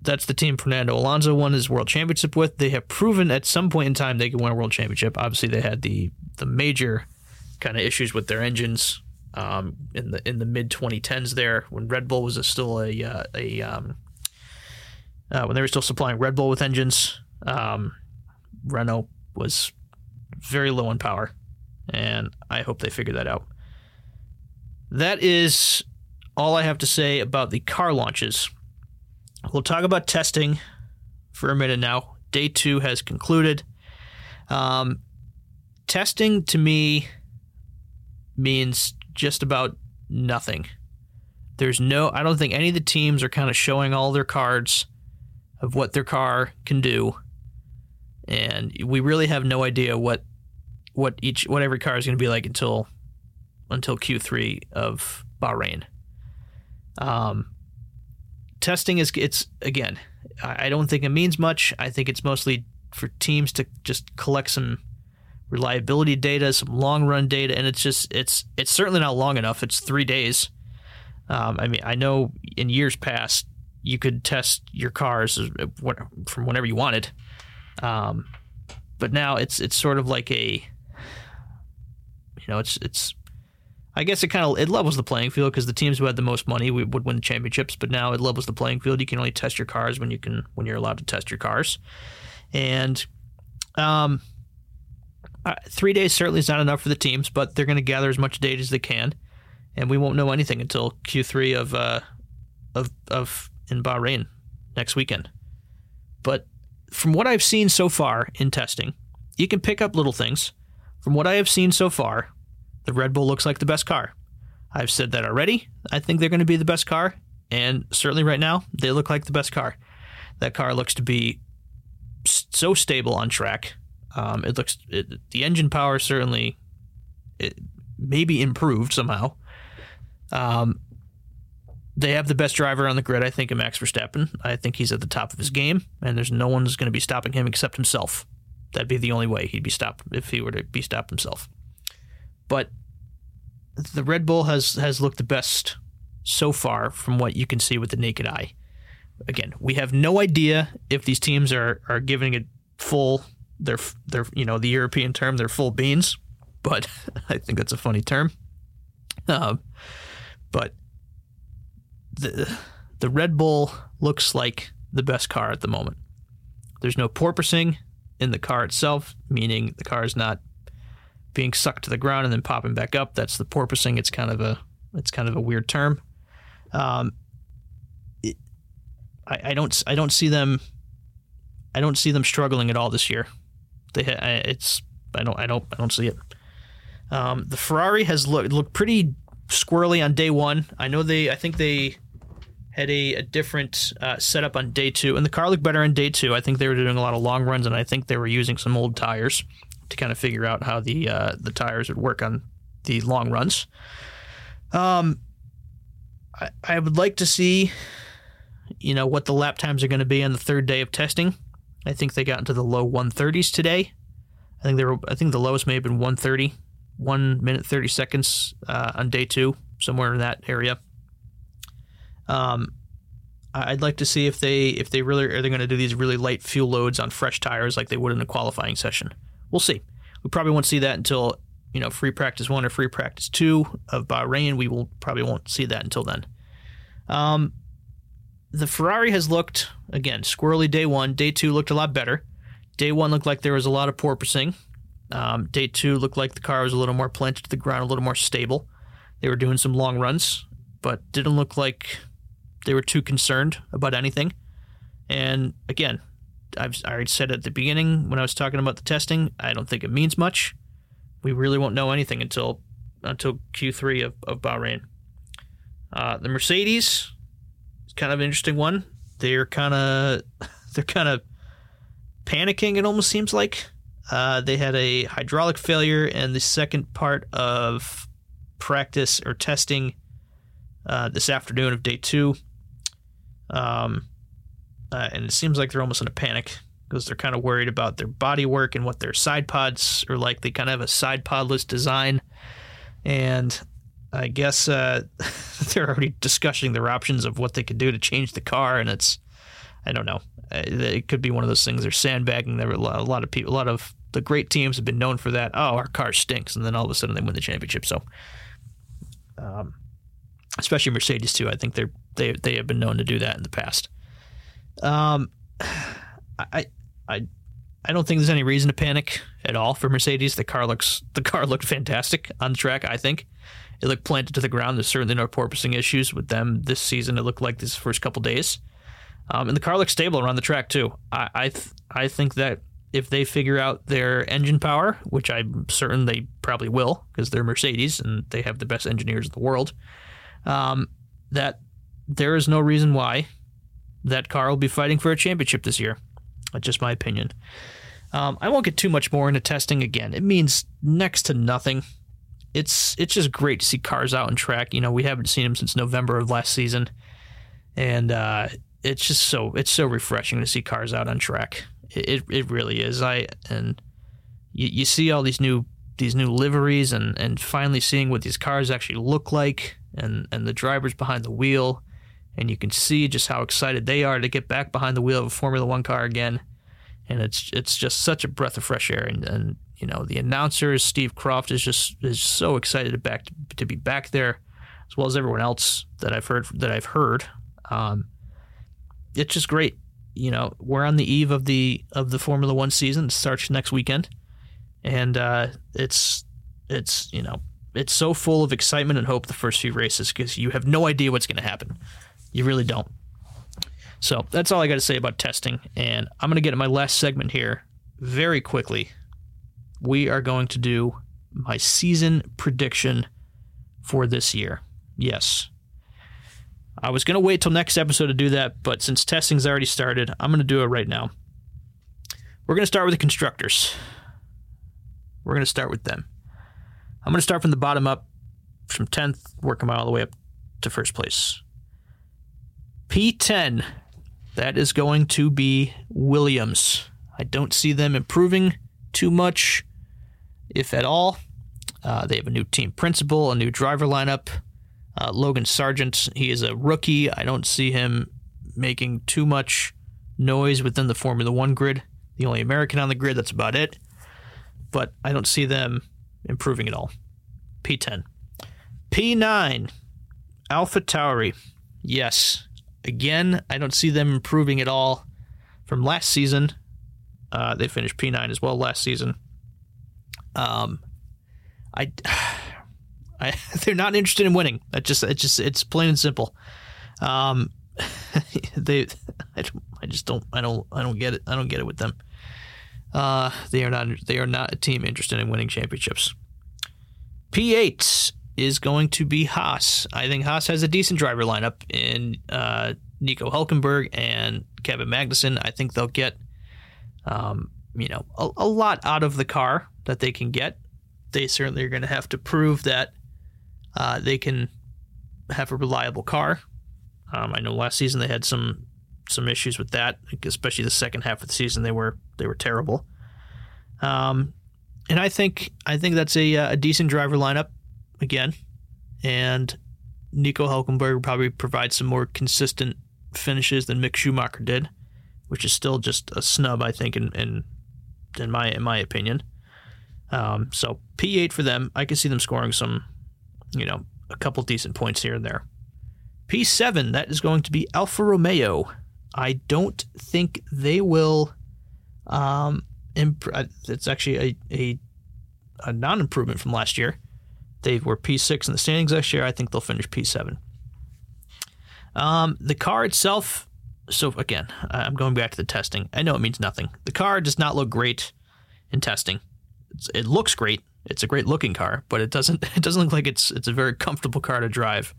that's the team Fernando Alonso won his world championship with. They have proven at some point in time they can win a world championship. Obviously, they had the the major kind of issues with their engines um, in the in the mid 2010s there when Red Bull was a, still a uh, a um, uh, when they were still supplying Red Bull with engines. Um, Renault was very low in power, and I hope they figure that out. That is all I have to say about the car launches. We'll talk about testing for a minute now. Day two has concluded. Um, testing to me means just about nothing. There's no, I don't think any of the teams are kind of showing all their cards of what their car can do. And we really have no idea what what each what every car is going to be like until until Q3 of Bahrain. Um, testing is it's again, I don't think it means much. I think it's mostly for teams to just collect some reliability data, some long run data, and it's just it's it's certainly not long enough. It's three days. Um, I mean, I know in years past you could test your cars from whenever you wanted, um, but now it's it's sort of like a you know it's it's I guess it kind of it levels the playing field because the teams who had the most money would win the championships. But now it levels the playing field. You can only test your cars when you can when you're allowed to test your cars, and um, uh, three days certainly is not enough for the teams. But they're going to gather as much data as they can, and we won't know anything until Q3 of uh, of of in Bahrain next weekend. But from what I've seen so far in testing, you can pick up little things. From what I have seen so far, the Red Bull looks like the best car. I've said that already. I think they're going to be the best car, and certainly right now, they look like the best car. That car looks to be so stable on track. Um, it looks it, the engine power certainly it maybe improved somehow. Um, they have the best driver on the grid, I think, in Max Verstappen. I think he's at the top of his game, and there's no one's going to be stopping him except himself. That'd be the only way he'd be stopped if he were to be stopped himself. But the Red Bull has has looked the best so far from what you can see with the naked eye. Again, we have no idea if these teams are are giving it full their their you know the European term their full beans, but I think that's a funny term. Um, but the the Red Bull looks like the best car at the moment. There's no porpoising in the car itself, meaning the car is not being sucked to the ground and then popping back up. That's the porpoising. It's kind of a it's kind of a weird term. Um, it, I, I don't I don't see them I don't see them struggling at all this year. They it's I don't I don't I don't see it. Um, the Ferrari has looked looked pretty squirrely on day one. I know they I think they had a, a different uh, setup on day two, and the car looked better on day two. I think they were doing a lot of long runs, and I think they were using some old tires to kind of figure out how the uh, the tires would work on the long runs. Um, I, I would like to see, you know, what the lap times are going to be on the third day of testing. I think they got into the low 130s today. I think they were. I think the lowest may have been 130, one minute 30 seconds uh, on day two, somewhere in that area. Um, I'd like to see if they if they really are they going to do these really light fuel loads on fresh tires like they would in a qualifying session. We'll see. We probably won't see that until you know free practice one or free practice two of Bahrain. We will probably won't see that until then. Um, the Ferrari has looked again squirrely day one. Day two looked a lot better. Day one looked like there was a lot of porpoising. Um, day two looked like the car was a little more planted to the ground, a little more stable. They were doing some long runs, but didn't look like they were too concerned about anything. And again, I've I already said at the beginning when I was talking about the testing, I don't think it means much. We really won't know anything until until Q3 of, of Bahrain. Uh, the Mercedes is kind of an interesting one. They're kind of they're kind of panicking. It almost seems like uh, they had a hydraulic failure in the second part of practice or testing uh, this afternoon of day two. Um, uh, and it seems like they're almost in a panic because they're kind of worried about their body work and what their side pods are like. They kind of have a side podless design, and I guess uh, they're already discussing their options of what they could do to change the car. And it's, I don't know, Uh, it could be one of those things. They're sandbagging. There were a lot, of people, a lot of the great teams have been known for that. Oh, our car stinks, and then all of a sudden they win the championship. So, um, especially Mercedes too. I think they're they they have been known to do that in the past. Um, I I I don't think there's any reason to panic at all for Mercedes. The car looks the car looked fantastic on the track. I think it looked planted to the ground. There's certainly no porpoising issues with them this season. It looked like this first couple days, um, and the car looks stable around the track too. I I, th- I think that if they figure out their engine power, which I'm certain they probably will, because they're Mercedes and they have the best engineers in the world, um, that there is no reason why that car will be fighting for a championship this year. That's just my opinion. Um, I won't get too much more into testing again. It means next to nothing. It's it's just great to see cars out on track. You know, we haven't seen them since November of last season, and uh, it's just so it's so refreshing to see cars out on track. It it, it really is. I and you, you see all these new these new liveries and and finally seeing what these cars actually look like and and the drivers behind the wheel and you can see just how excited they are to get back behind the wheel of a Formula One car again. And it's it's just such a breath of fresh air. And, and you know the announcers, Steve Croft is just is so excited to back to be back there, as well as everyone else that I've heard that I've heard. Um, it's just great. You know we're on the eve of the of the Formula One season. It starts next weekend, and uh, it's it's you know it's so full of excitement and hope the first few races because you have no idea what's going to happen. You really don't. So that's all I got to say about testing. And I'm going to get to my last segment here very quickly. We are going to do my season prediction for this year. Yes. I was going to wait till next episode to do that, but since testing's already started, I'm going to do it right now. We're going to start with the constructors. We're going to start with them. I'm going to start from the bottom up, from 10th, working my all the way up to first place. P10, that is going to be Williams. I don't see them improving too much, if at all. Uh, they have a new team principal, a new driver lineup. Uh, Logan Sargeant, he is a rookie. I don't see him making too much noise within the Formula One grid. The only American on the grid, that's about it. But I don't see them improving at all. P10. P9, Alpha Tauri. Yes. Again, I don't see them improving at all from last season. Uh, they finished P9 as well last season. Um, I, I, they're not interested in winning. That just, it's just, it's plain and simple. Um, they, I, don't, I just don't, I don't, I don't get it. I don't get it with them. Uh, they are not, they are not a team interested in winning championships. P8 is going to be Haas. I think Haas has a decent driver lineup in uh, Nico Hulkenberg and Kevin Magnussen. I think they'll get, um, you know, a, a, lot out of the car that they can get. They certainly are going to have to prove that uh, they can have a reliable car. Um, I know last season they had some some issues with that, especially the second half of the season. They were they were terrible. Um, and I think I think that's a, a decent driver lineup again, and Nico Hulkenberg probably provide some more consistent finishes than Mick Schumacher did, which is still just a snub, I think, in in, in my in my opinion. Um, so P8 for them. I can see them scoring some, you know, a couple decent points here and there. P7, that is going to be Alfa Romeo. I don't think they will. Um, imp- uh, it's actually a, a, a non improvement from last year. They were P6 in the standings last year. I think they'll finish P7. Um, the car itself, so again, I'm going back to the testing. I know it means nothing. The car does not look great in testing. It's, it looks great. It's a great looking car, but it doesn't. It doesn't look like it's it's a very comfortable car to drive,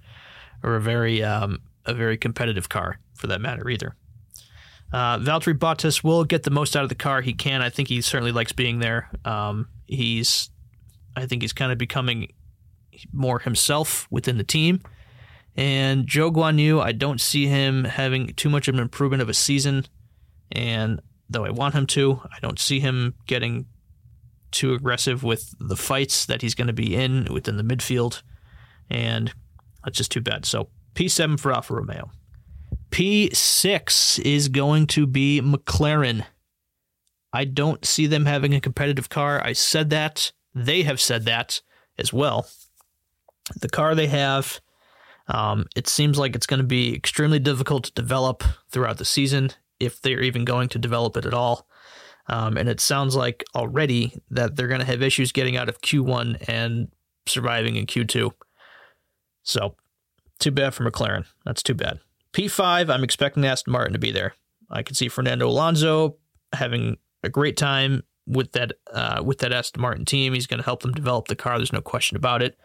or a very um, a very competitive car for that matter either. Uh, Valtteri Bottas will get the most out of the car he can. I think he certainly likes being there. Um, he's, I think he's kind of becoming more himself within the team. And Zhou Guanyu, I don't see him having too much of an improvement of a season. And though I want him to, I don't see him getting too aggressive with the fights that he's going to be in within the midfield. And that's just too bad. So P7 for Alfa Romeo. P6 is going to be McLaren. I don't see them having a competitive car. I said that. They have said that as well. The car they have, um, it seems like it's going to be extremely difficult to develop throughout the season, if they're even going to develop it at all. Um, and it sounds like already that they're going to have issues getting out of Q1 and surviving in Q2. So, too bad for McLaren. That's too bad. P5, I'm expecting Aston Martin to be there. I can see Fernando Alonso having a great time with that uh, with that Aston Martin team. He's going to help them develop the car. There's no question about it.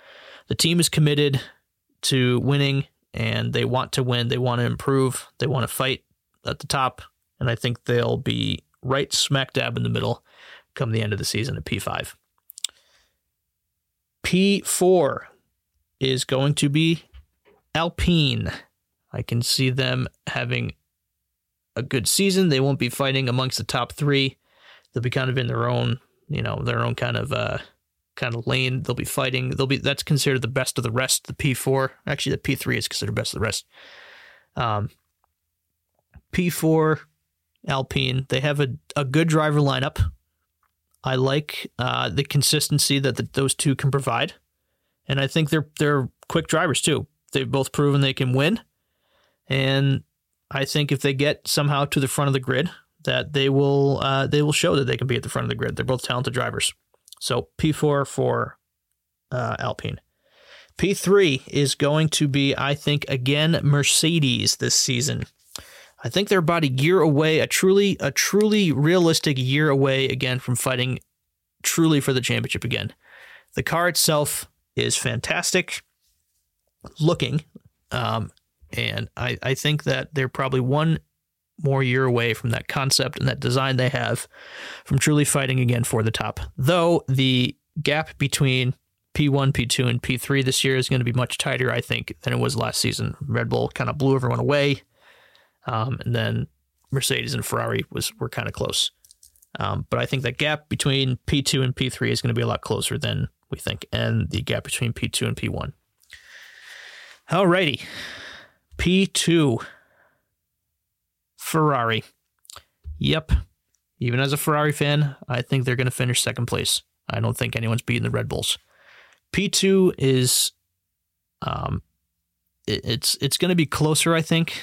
The team is committed to winning, and they want to win. They want to improve. They want to fight at the top, and I think they'll be right smack dab in the middle come the end of the season at P5. P4 is going to be Alpine. I can see them having a good season. They won't be fighting amongst the top three. They'll be kind of in their own, you know, their own kind of uh, kind of lane. They'll be fighting. They'll be that's considered the best of the rest. The P four, actually, the P three is considered best of the rest. Um, P four, Alpine. They have a a good driver lineup. I like uh, the consistency that the, those two can provide, and I think they're they're quick drivers too. They've both proven they can win. And I think if they get somehow to the front of the grid, that they will uh, they will show that they can be at the front of the grid. They're both talented drivers. So P4 for uh, Alpine. P3 is going to be, I think, again Mercedes this season. I think they're about a year away, a truly a truly realistic year away again from fighting truly for the championship again. The car itself is fantastic looking. Um, and I, I think that they're probably one more year away from that concept and that design they have from truly fighting again for the top. Though the gap between P1, P2, and P3 this year is going to be much tighter, I think, than it was last season. Red Bull kind of blew everyone away. Um, and then Mercedes and Ferrari was were kind of close. Um, but I think that gap between P2 and P3 is going to be a lot closer than we think, and the gap between P2 and P1. Alrighty. P2. Ferrari. Yep. Even as a Ferrari fan, I think they're going to finish second place. I don't think anyone's beating the Red Bulls. P2 is um it, it's it's going to be closer I think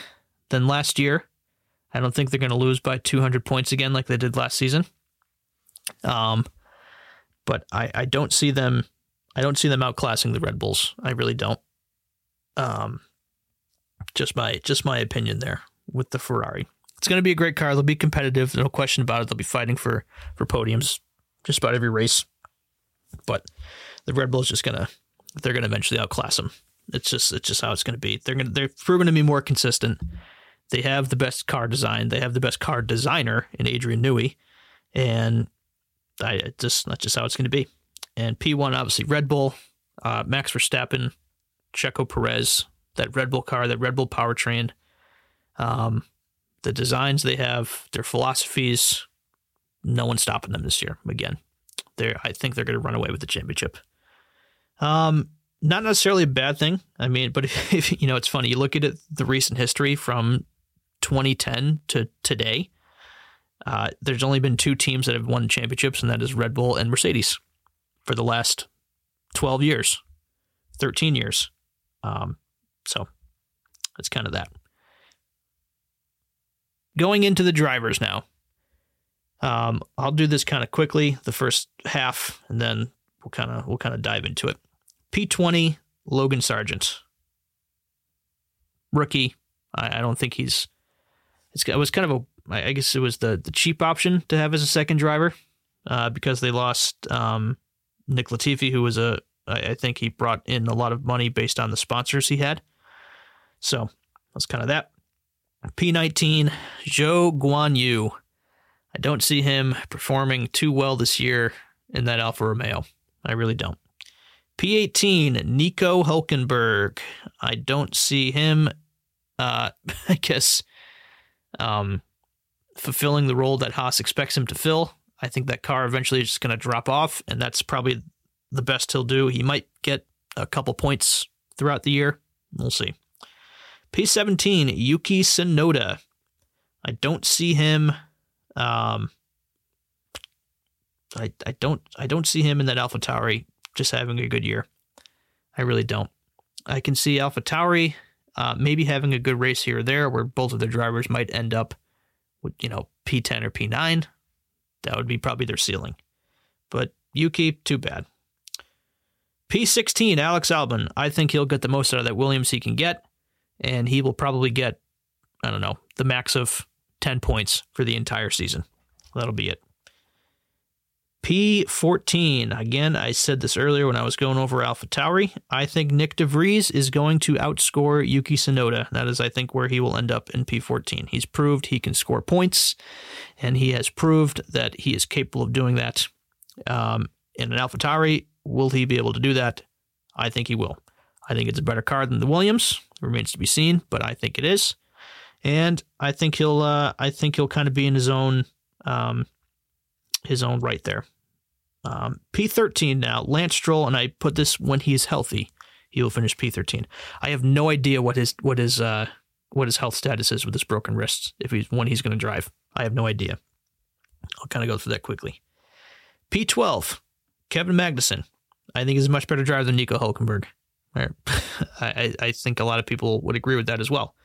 than last year. I don't think they're going to lose by 200 points again like they did last season. Um but I I don't see them I don't see them outclassing the Red Bulls. I really don't. Um just my just my opinion there with the Ferrari. It's going to be a great car. They'll be competitive, no question about it. They'll be fighting for for podiums just about every race. But the Red Bull's just gonna they're gonna eventually outclass them. It's just it's just how it's gonna be. They're gonna they're proven to be more consistent. They have the best car design. They have the best car designer in Adrian Newey, and I just that's just how it's gonna be. And P1 obviously Red Bull, uh, Max Verstappen, Checo Perez, that Red Bull car, that Red Bull powertrain, um, the designs they have, their philosophies. No one's stopping them this year. Again, they I think they're going to run away with the championship. Um, not necessarily a bad thing. I mean, but if, you know, it's funny. You look at it, the recent history from 2010 to today. Uh, there's only been two teams that have won championships, and that is Red Bull and Mercedes for the last 12 years, 13 years. Um, so That's kind of that. Going into the drivers now. Um, I'll do this kind of quickly, the first half, and then we'll kind of we'll kind of dive into it. P20 Logan Sargeant, rookie. I, I don't think he's. It was kind of a. I guess it was the the cheap option to have as a second driver, uh, because they lost um, Nick Latifi, who was a. I I think he brought in a lot of money based on the sponsors he had. So that's kind of that. P19 Zhou Guanyu. I don't see him performing too well this year in that Alfa Romeo. I really don't. P18, Nico Hulkenberg. I don't see him, uh, I guess, um, fulfilling the role that Haas expects him to fill. I think that car eventually is just going to drop off, and that's probably the best he'll do. He might get a couple points throughout the year. We'll see. P17, Yuki Tsunoda. I don't see him um, I, I don't I don't see him in that Alpha Tauri just having a good year. I really don't. I can see Alpha Tauri uh, maybe having a good race here or there where both of their drivers might end up with you know P10 or P9. That would be probably their ceiling. But Yuki, too bad. P16, Alex Albon. I think he'll get the most out of that Williams he can get, and he will probably get, I don't know, the max of 10 points for the entire season. That'll be it. P14. Again, I said this earlier when I was going over Alpha Tauri. I think Nyck de Vries is going to outscore Yuki Tsunoda. That is, I think, where he will end up in P14. He's proved he can score points, and he has proved that he is capable of doing that. Um, in an Alpha Tauri, will he be able to do that? I think he will. I think it's a better car than the Williams. Remains to be seen, but I think it is and I think he'll uh, I think he'll kind of be in his own um, his own right there. Um, P13 now, Lance Stroll, and I put this when he's healthy, he will finish P13. I have no idea what his what his uh, what his health status is with his broken wrists. If he's when he's going to drive, I have no idea. I'll kind of go through that quickly. P12, Kevin Magnussen. I think he's a much better driver than Nico Hulkenberg. I, I think a lot of people would agree with that as well.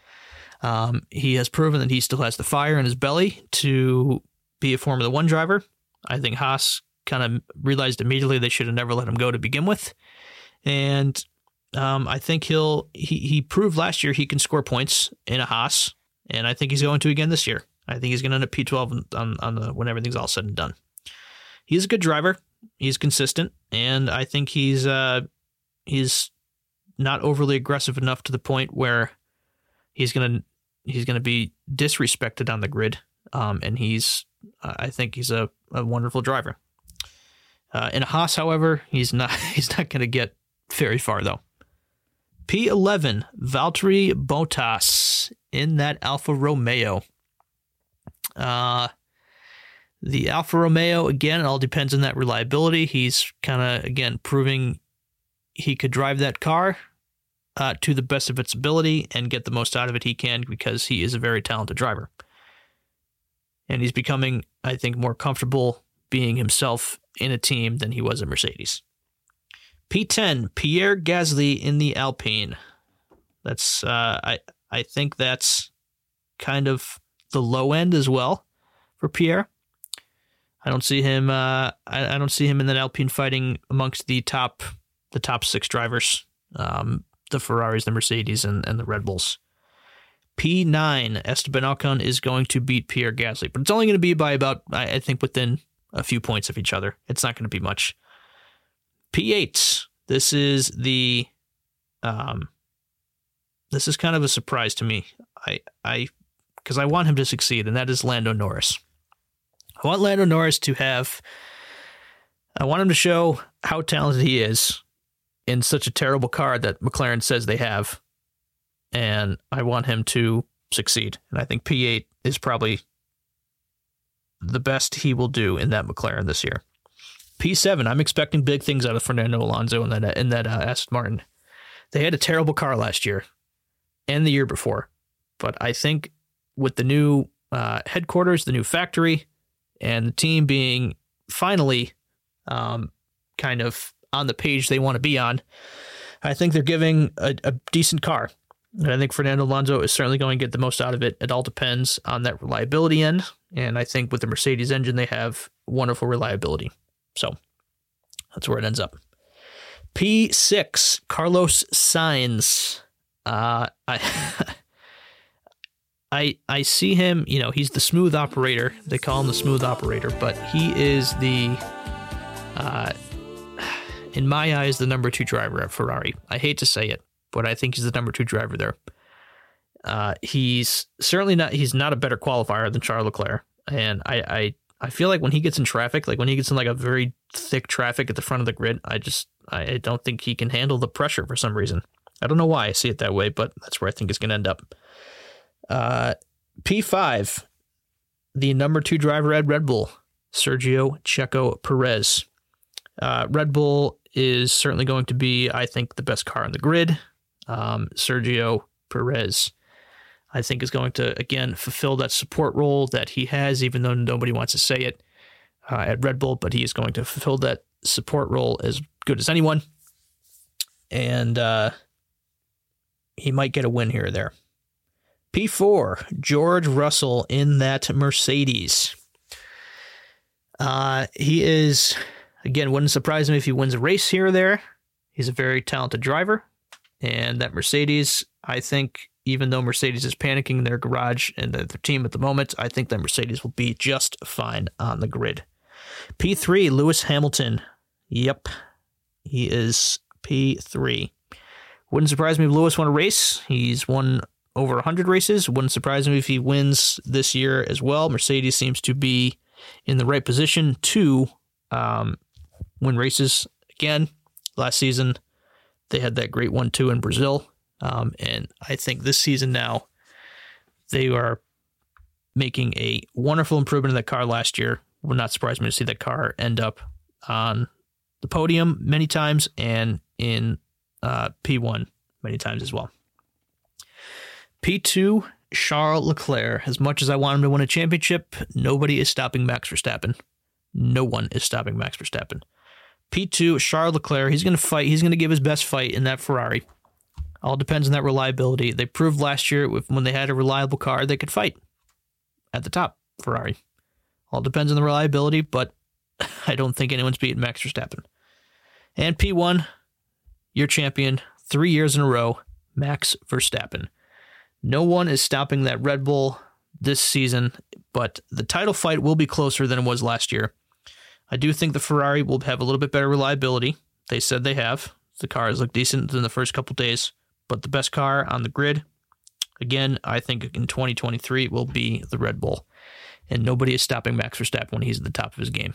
Um, he has proven that he still has the fire in his belly to be a Formula One driver. I think Haas kind of realized immediately they should have never let him go to begin with, and um, I think he'll he he proved last year he can score points in a Haas, and I think he's going to again this year. I think he's going to end up P12 on on the when everything's all said and done. He's a good driver. He's consistent, and I think he's uh he's not overly aggressive enough to the point where he's to he's to be disrespected on the grid. Um, and he's, I think he's a, a wonderful driver. Uh, in Haas, however, he's not he's not to get very far though. P11, Valtteri Bottas in that Alfa Romeo. Uh, the Alfa Romeo again, it all depends on that reliability. He's kind of again proving he could drive that car uh, to the best of its ability and get the most out of it he can because he is a very talented driver. And he's becoming, I think, more comfortable being himself in a team than he was at Mercedes. P10, Pierre Gasly in the Alpine. That's uh, I I think that's kind of the low end as well for Pierre. I don't see him. Uh, I, I don't see him in that Alpine fighting amongst the top the top six drivers. Um, the Ferraris, the Mercedes, and, and the Red Bulls. P9, Esteban Ocon is going to beat Pierre Gasly, but it's only going to be by about, I, I think, within a few points of each other. It's not going to be much. P8, this is the, um, this is kind of a surprise to me. I, I, because I want him to succeed, and that is Lando Norris. I want Lando Norris to have, I want him to show how talented he is in such a terrible car that McLaren says they have. And I want him to succeed. And I think P8 is probably the best he will do in that McLaren this year. P7, I'm expecting big things out of Fernando Alonso in that in that uh, Aston Martin. They had a terrible car last year and the year before, but I think with the new uh, headquarters, the new factory, and the team being finally um, kind of on the page they want to be on. I think they're giving a, a decent car And I think Fernando Alonso is certainly going to get the most out of it. It all depends on that reliability end. And I think with the Mercedes engine, they have wonderful reliability. So that's where it ends up. P6, Carlos Sainz. Uh, I. I I see him, you know, he's the smooth operator. They call him the smooth operator, but he is the uh in my eyes the number 2 driver at Ferrari. I hate to say it, but I think he's the number 2 driver there. Uh he's certainly not he's not a better qualifier than Charles Leclerc, and I I I feel like when he gets in traffic, like when he gets in like a very thick traffic at the front of the grid, I just I don't think he can handle the pressure for some reason. I don't know why I see it that way, but that's where I think it's going to end up. Uh, P5, the number two driver at Red Bull, Sergio Checo Perez. Uh, Red Bull is certainly going to be, I think, the best car on the grid. Um, Sergio Perez, I think, is going to, again, fulfill that support role that he has, even though nobody wants to say it uh, at Red Bull, but he is going to fulfill that support role as good as anyone. And uh, he might get a win here or there. P4, George Russell in that Mercedes. Uh, he is, again, wouldn't surprise me if he wins a race here or there. He's a very talented driver. And that Mercedes, I think, even though Mercedes is panicking in their garage and their team at the moment, I think that Mercedes will be just fine on the grid. P3, Lewis Hamilton. Yep, he is P3. Wouldn't surprise me if Lewis won a race. He's won over 100 races. Wouldn't surprise me if he wins this year as well. Mercedes seems to be in the right position to um, win races again. Last season, they had that great 1 2 in Brazil. Um, and I think this season now, they are making a wonderful improvement in that car last year. Would not surprise me to see that car end up on the podium many times and in uh, P1 many times as well. P2, Charles Leclerc. As much as I want him to win a championship, nobody is stopping Max Verstappen. No one is stopping Max Verstappen. P2, Charles Leclerc. He's going to fight. He's going to give his best fight in that Ferrari. All depends on that reliability. They proved last year when they had a reliable car, they could fight at the top, Ferrari. All depends on the reliability, but I don't think anyone's beating Max Verstappen. And P1, your champion, three years in a row, Max Verstappen. No one is stopping that Red Bull this season, but the title fight will be closer than it was last year. I do think the Ferrari will have a little bit better reliability. They said they have. The cars look decent in the first couple days, but the best car on the grid, again, I think in 2023 will be the Red Bull. And nobody is stopping Max Verstappen when he's at the top of his game.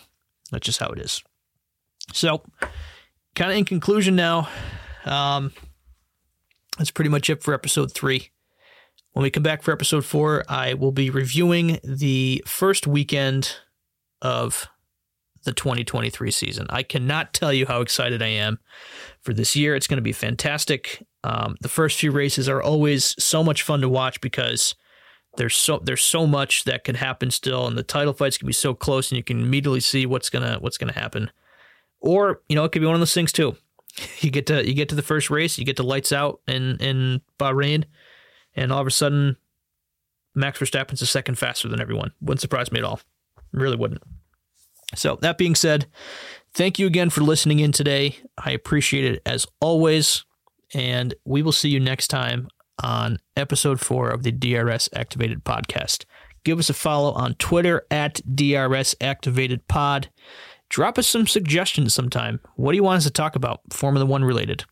That's just how it is. So, kind of in conclusion now, um, that's pretty much it for episode three. When we come back for episode four, I will be reviewing the first weekend of the 2023 season. I cannot tell you how excited I am for this year. It's going to be fantastic. Um, the first few races are always so much fun to watch because there's so there's so much that could happen still, and the title fights can be so close, and you can immediately see what's gonna what's gonna happen. Or you know, it could be one of those things too. You get to you get to the first race, you get to lights out in in Bahrain, and all of a sudden, Max Verstappen's a second faster than everyone. Wouldn't surprise me at all. Really wouldn't. So, that being said, thank you again for listening in today. I appreciate it as always. And we will see you next time on episode four of the DRS Activated Podcast. Give us a follow on Twitter at DRS Activated Pod. Drop us some suggestions sometime. What do you want us to talk about, Formula One related?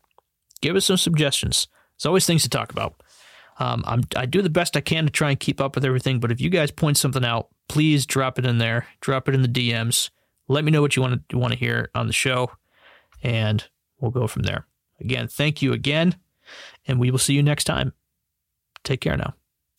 Give us some suggestions. There's always things to talk about. Um, I do the best I can to try and keep up with everything, but if you guys point something out, please drop it in there. Drop it in the DMs. Let me know what you want to want to hear on the show, and we'll go from there. Again, thank you again, and we will see you next time. Take care now.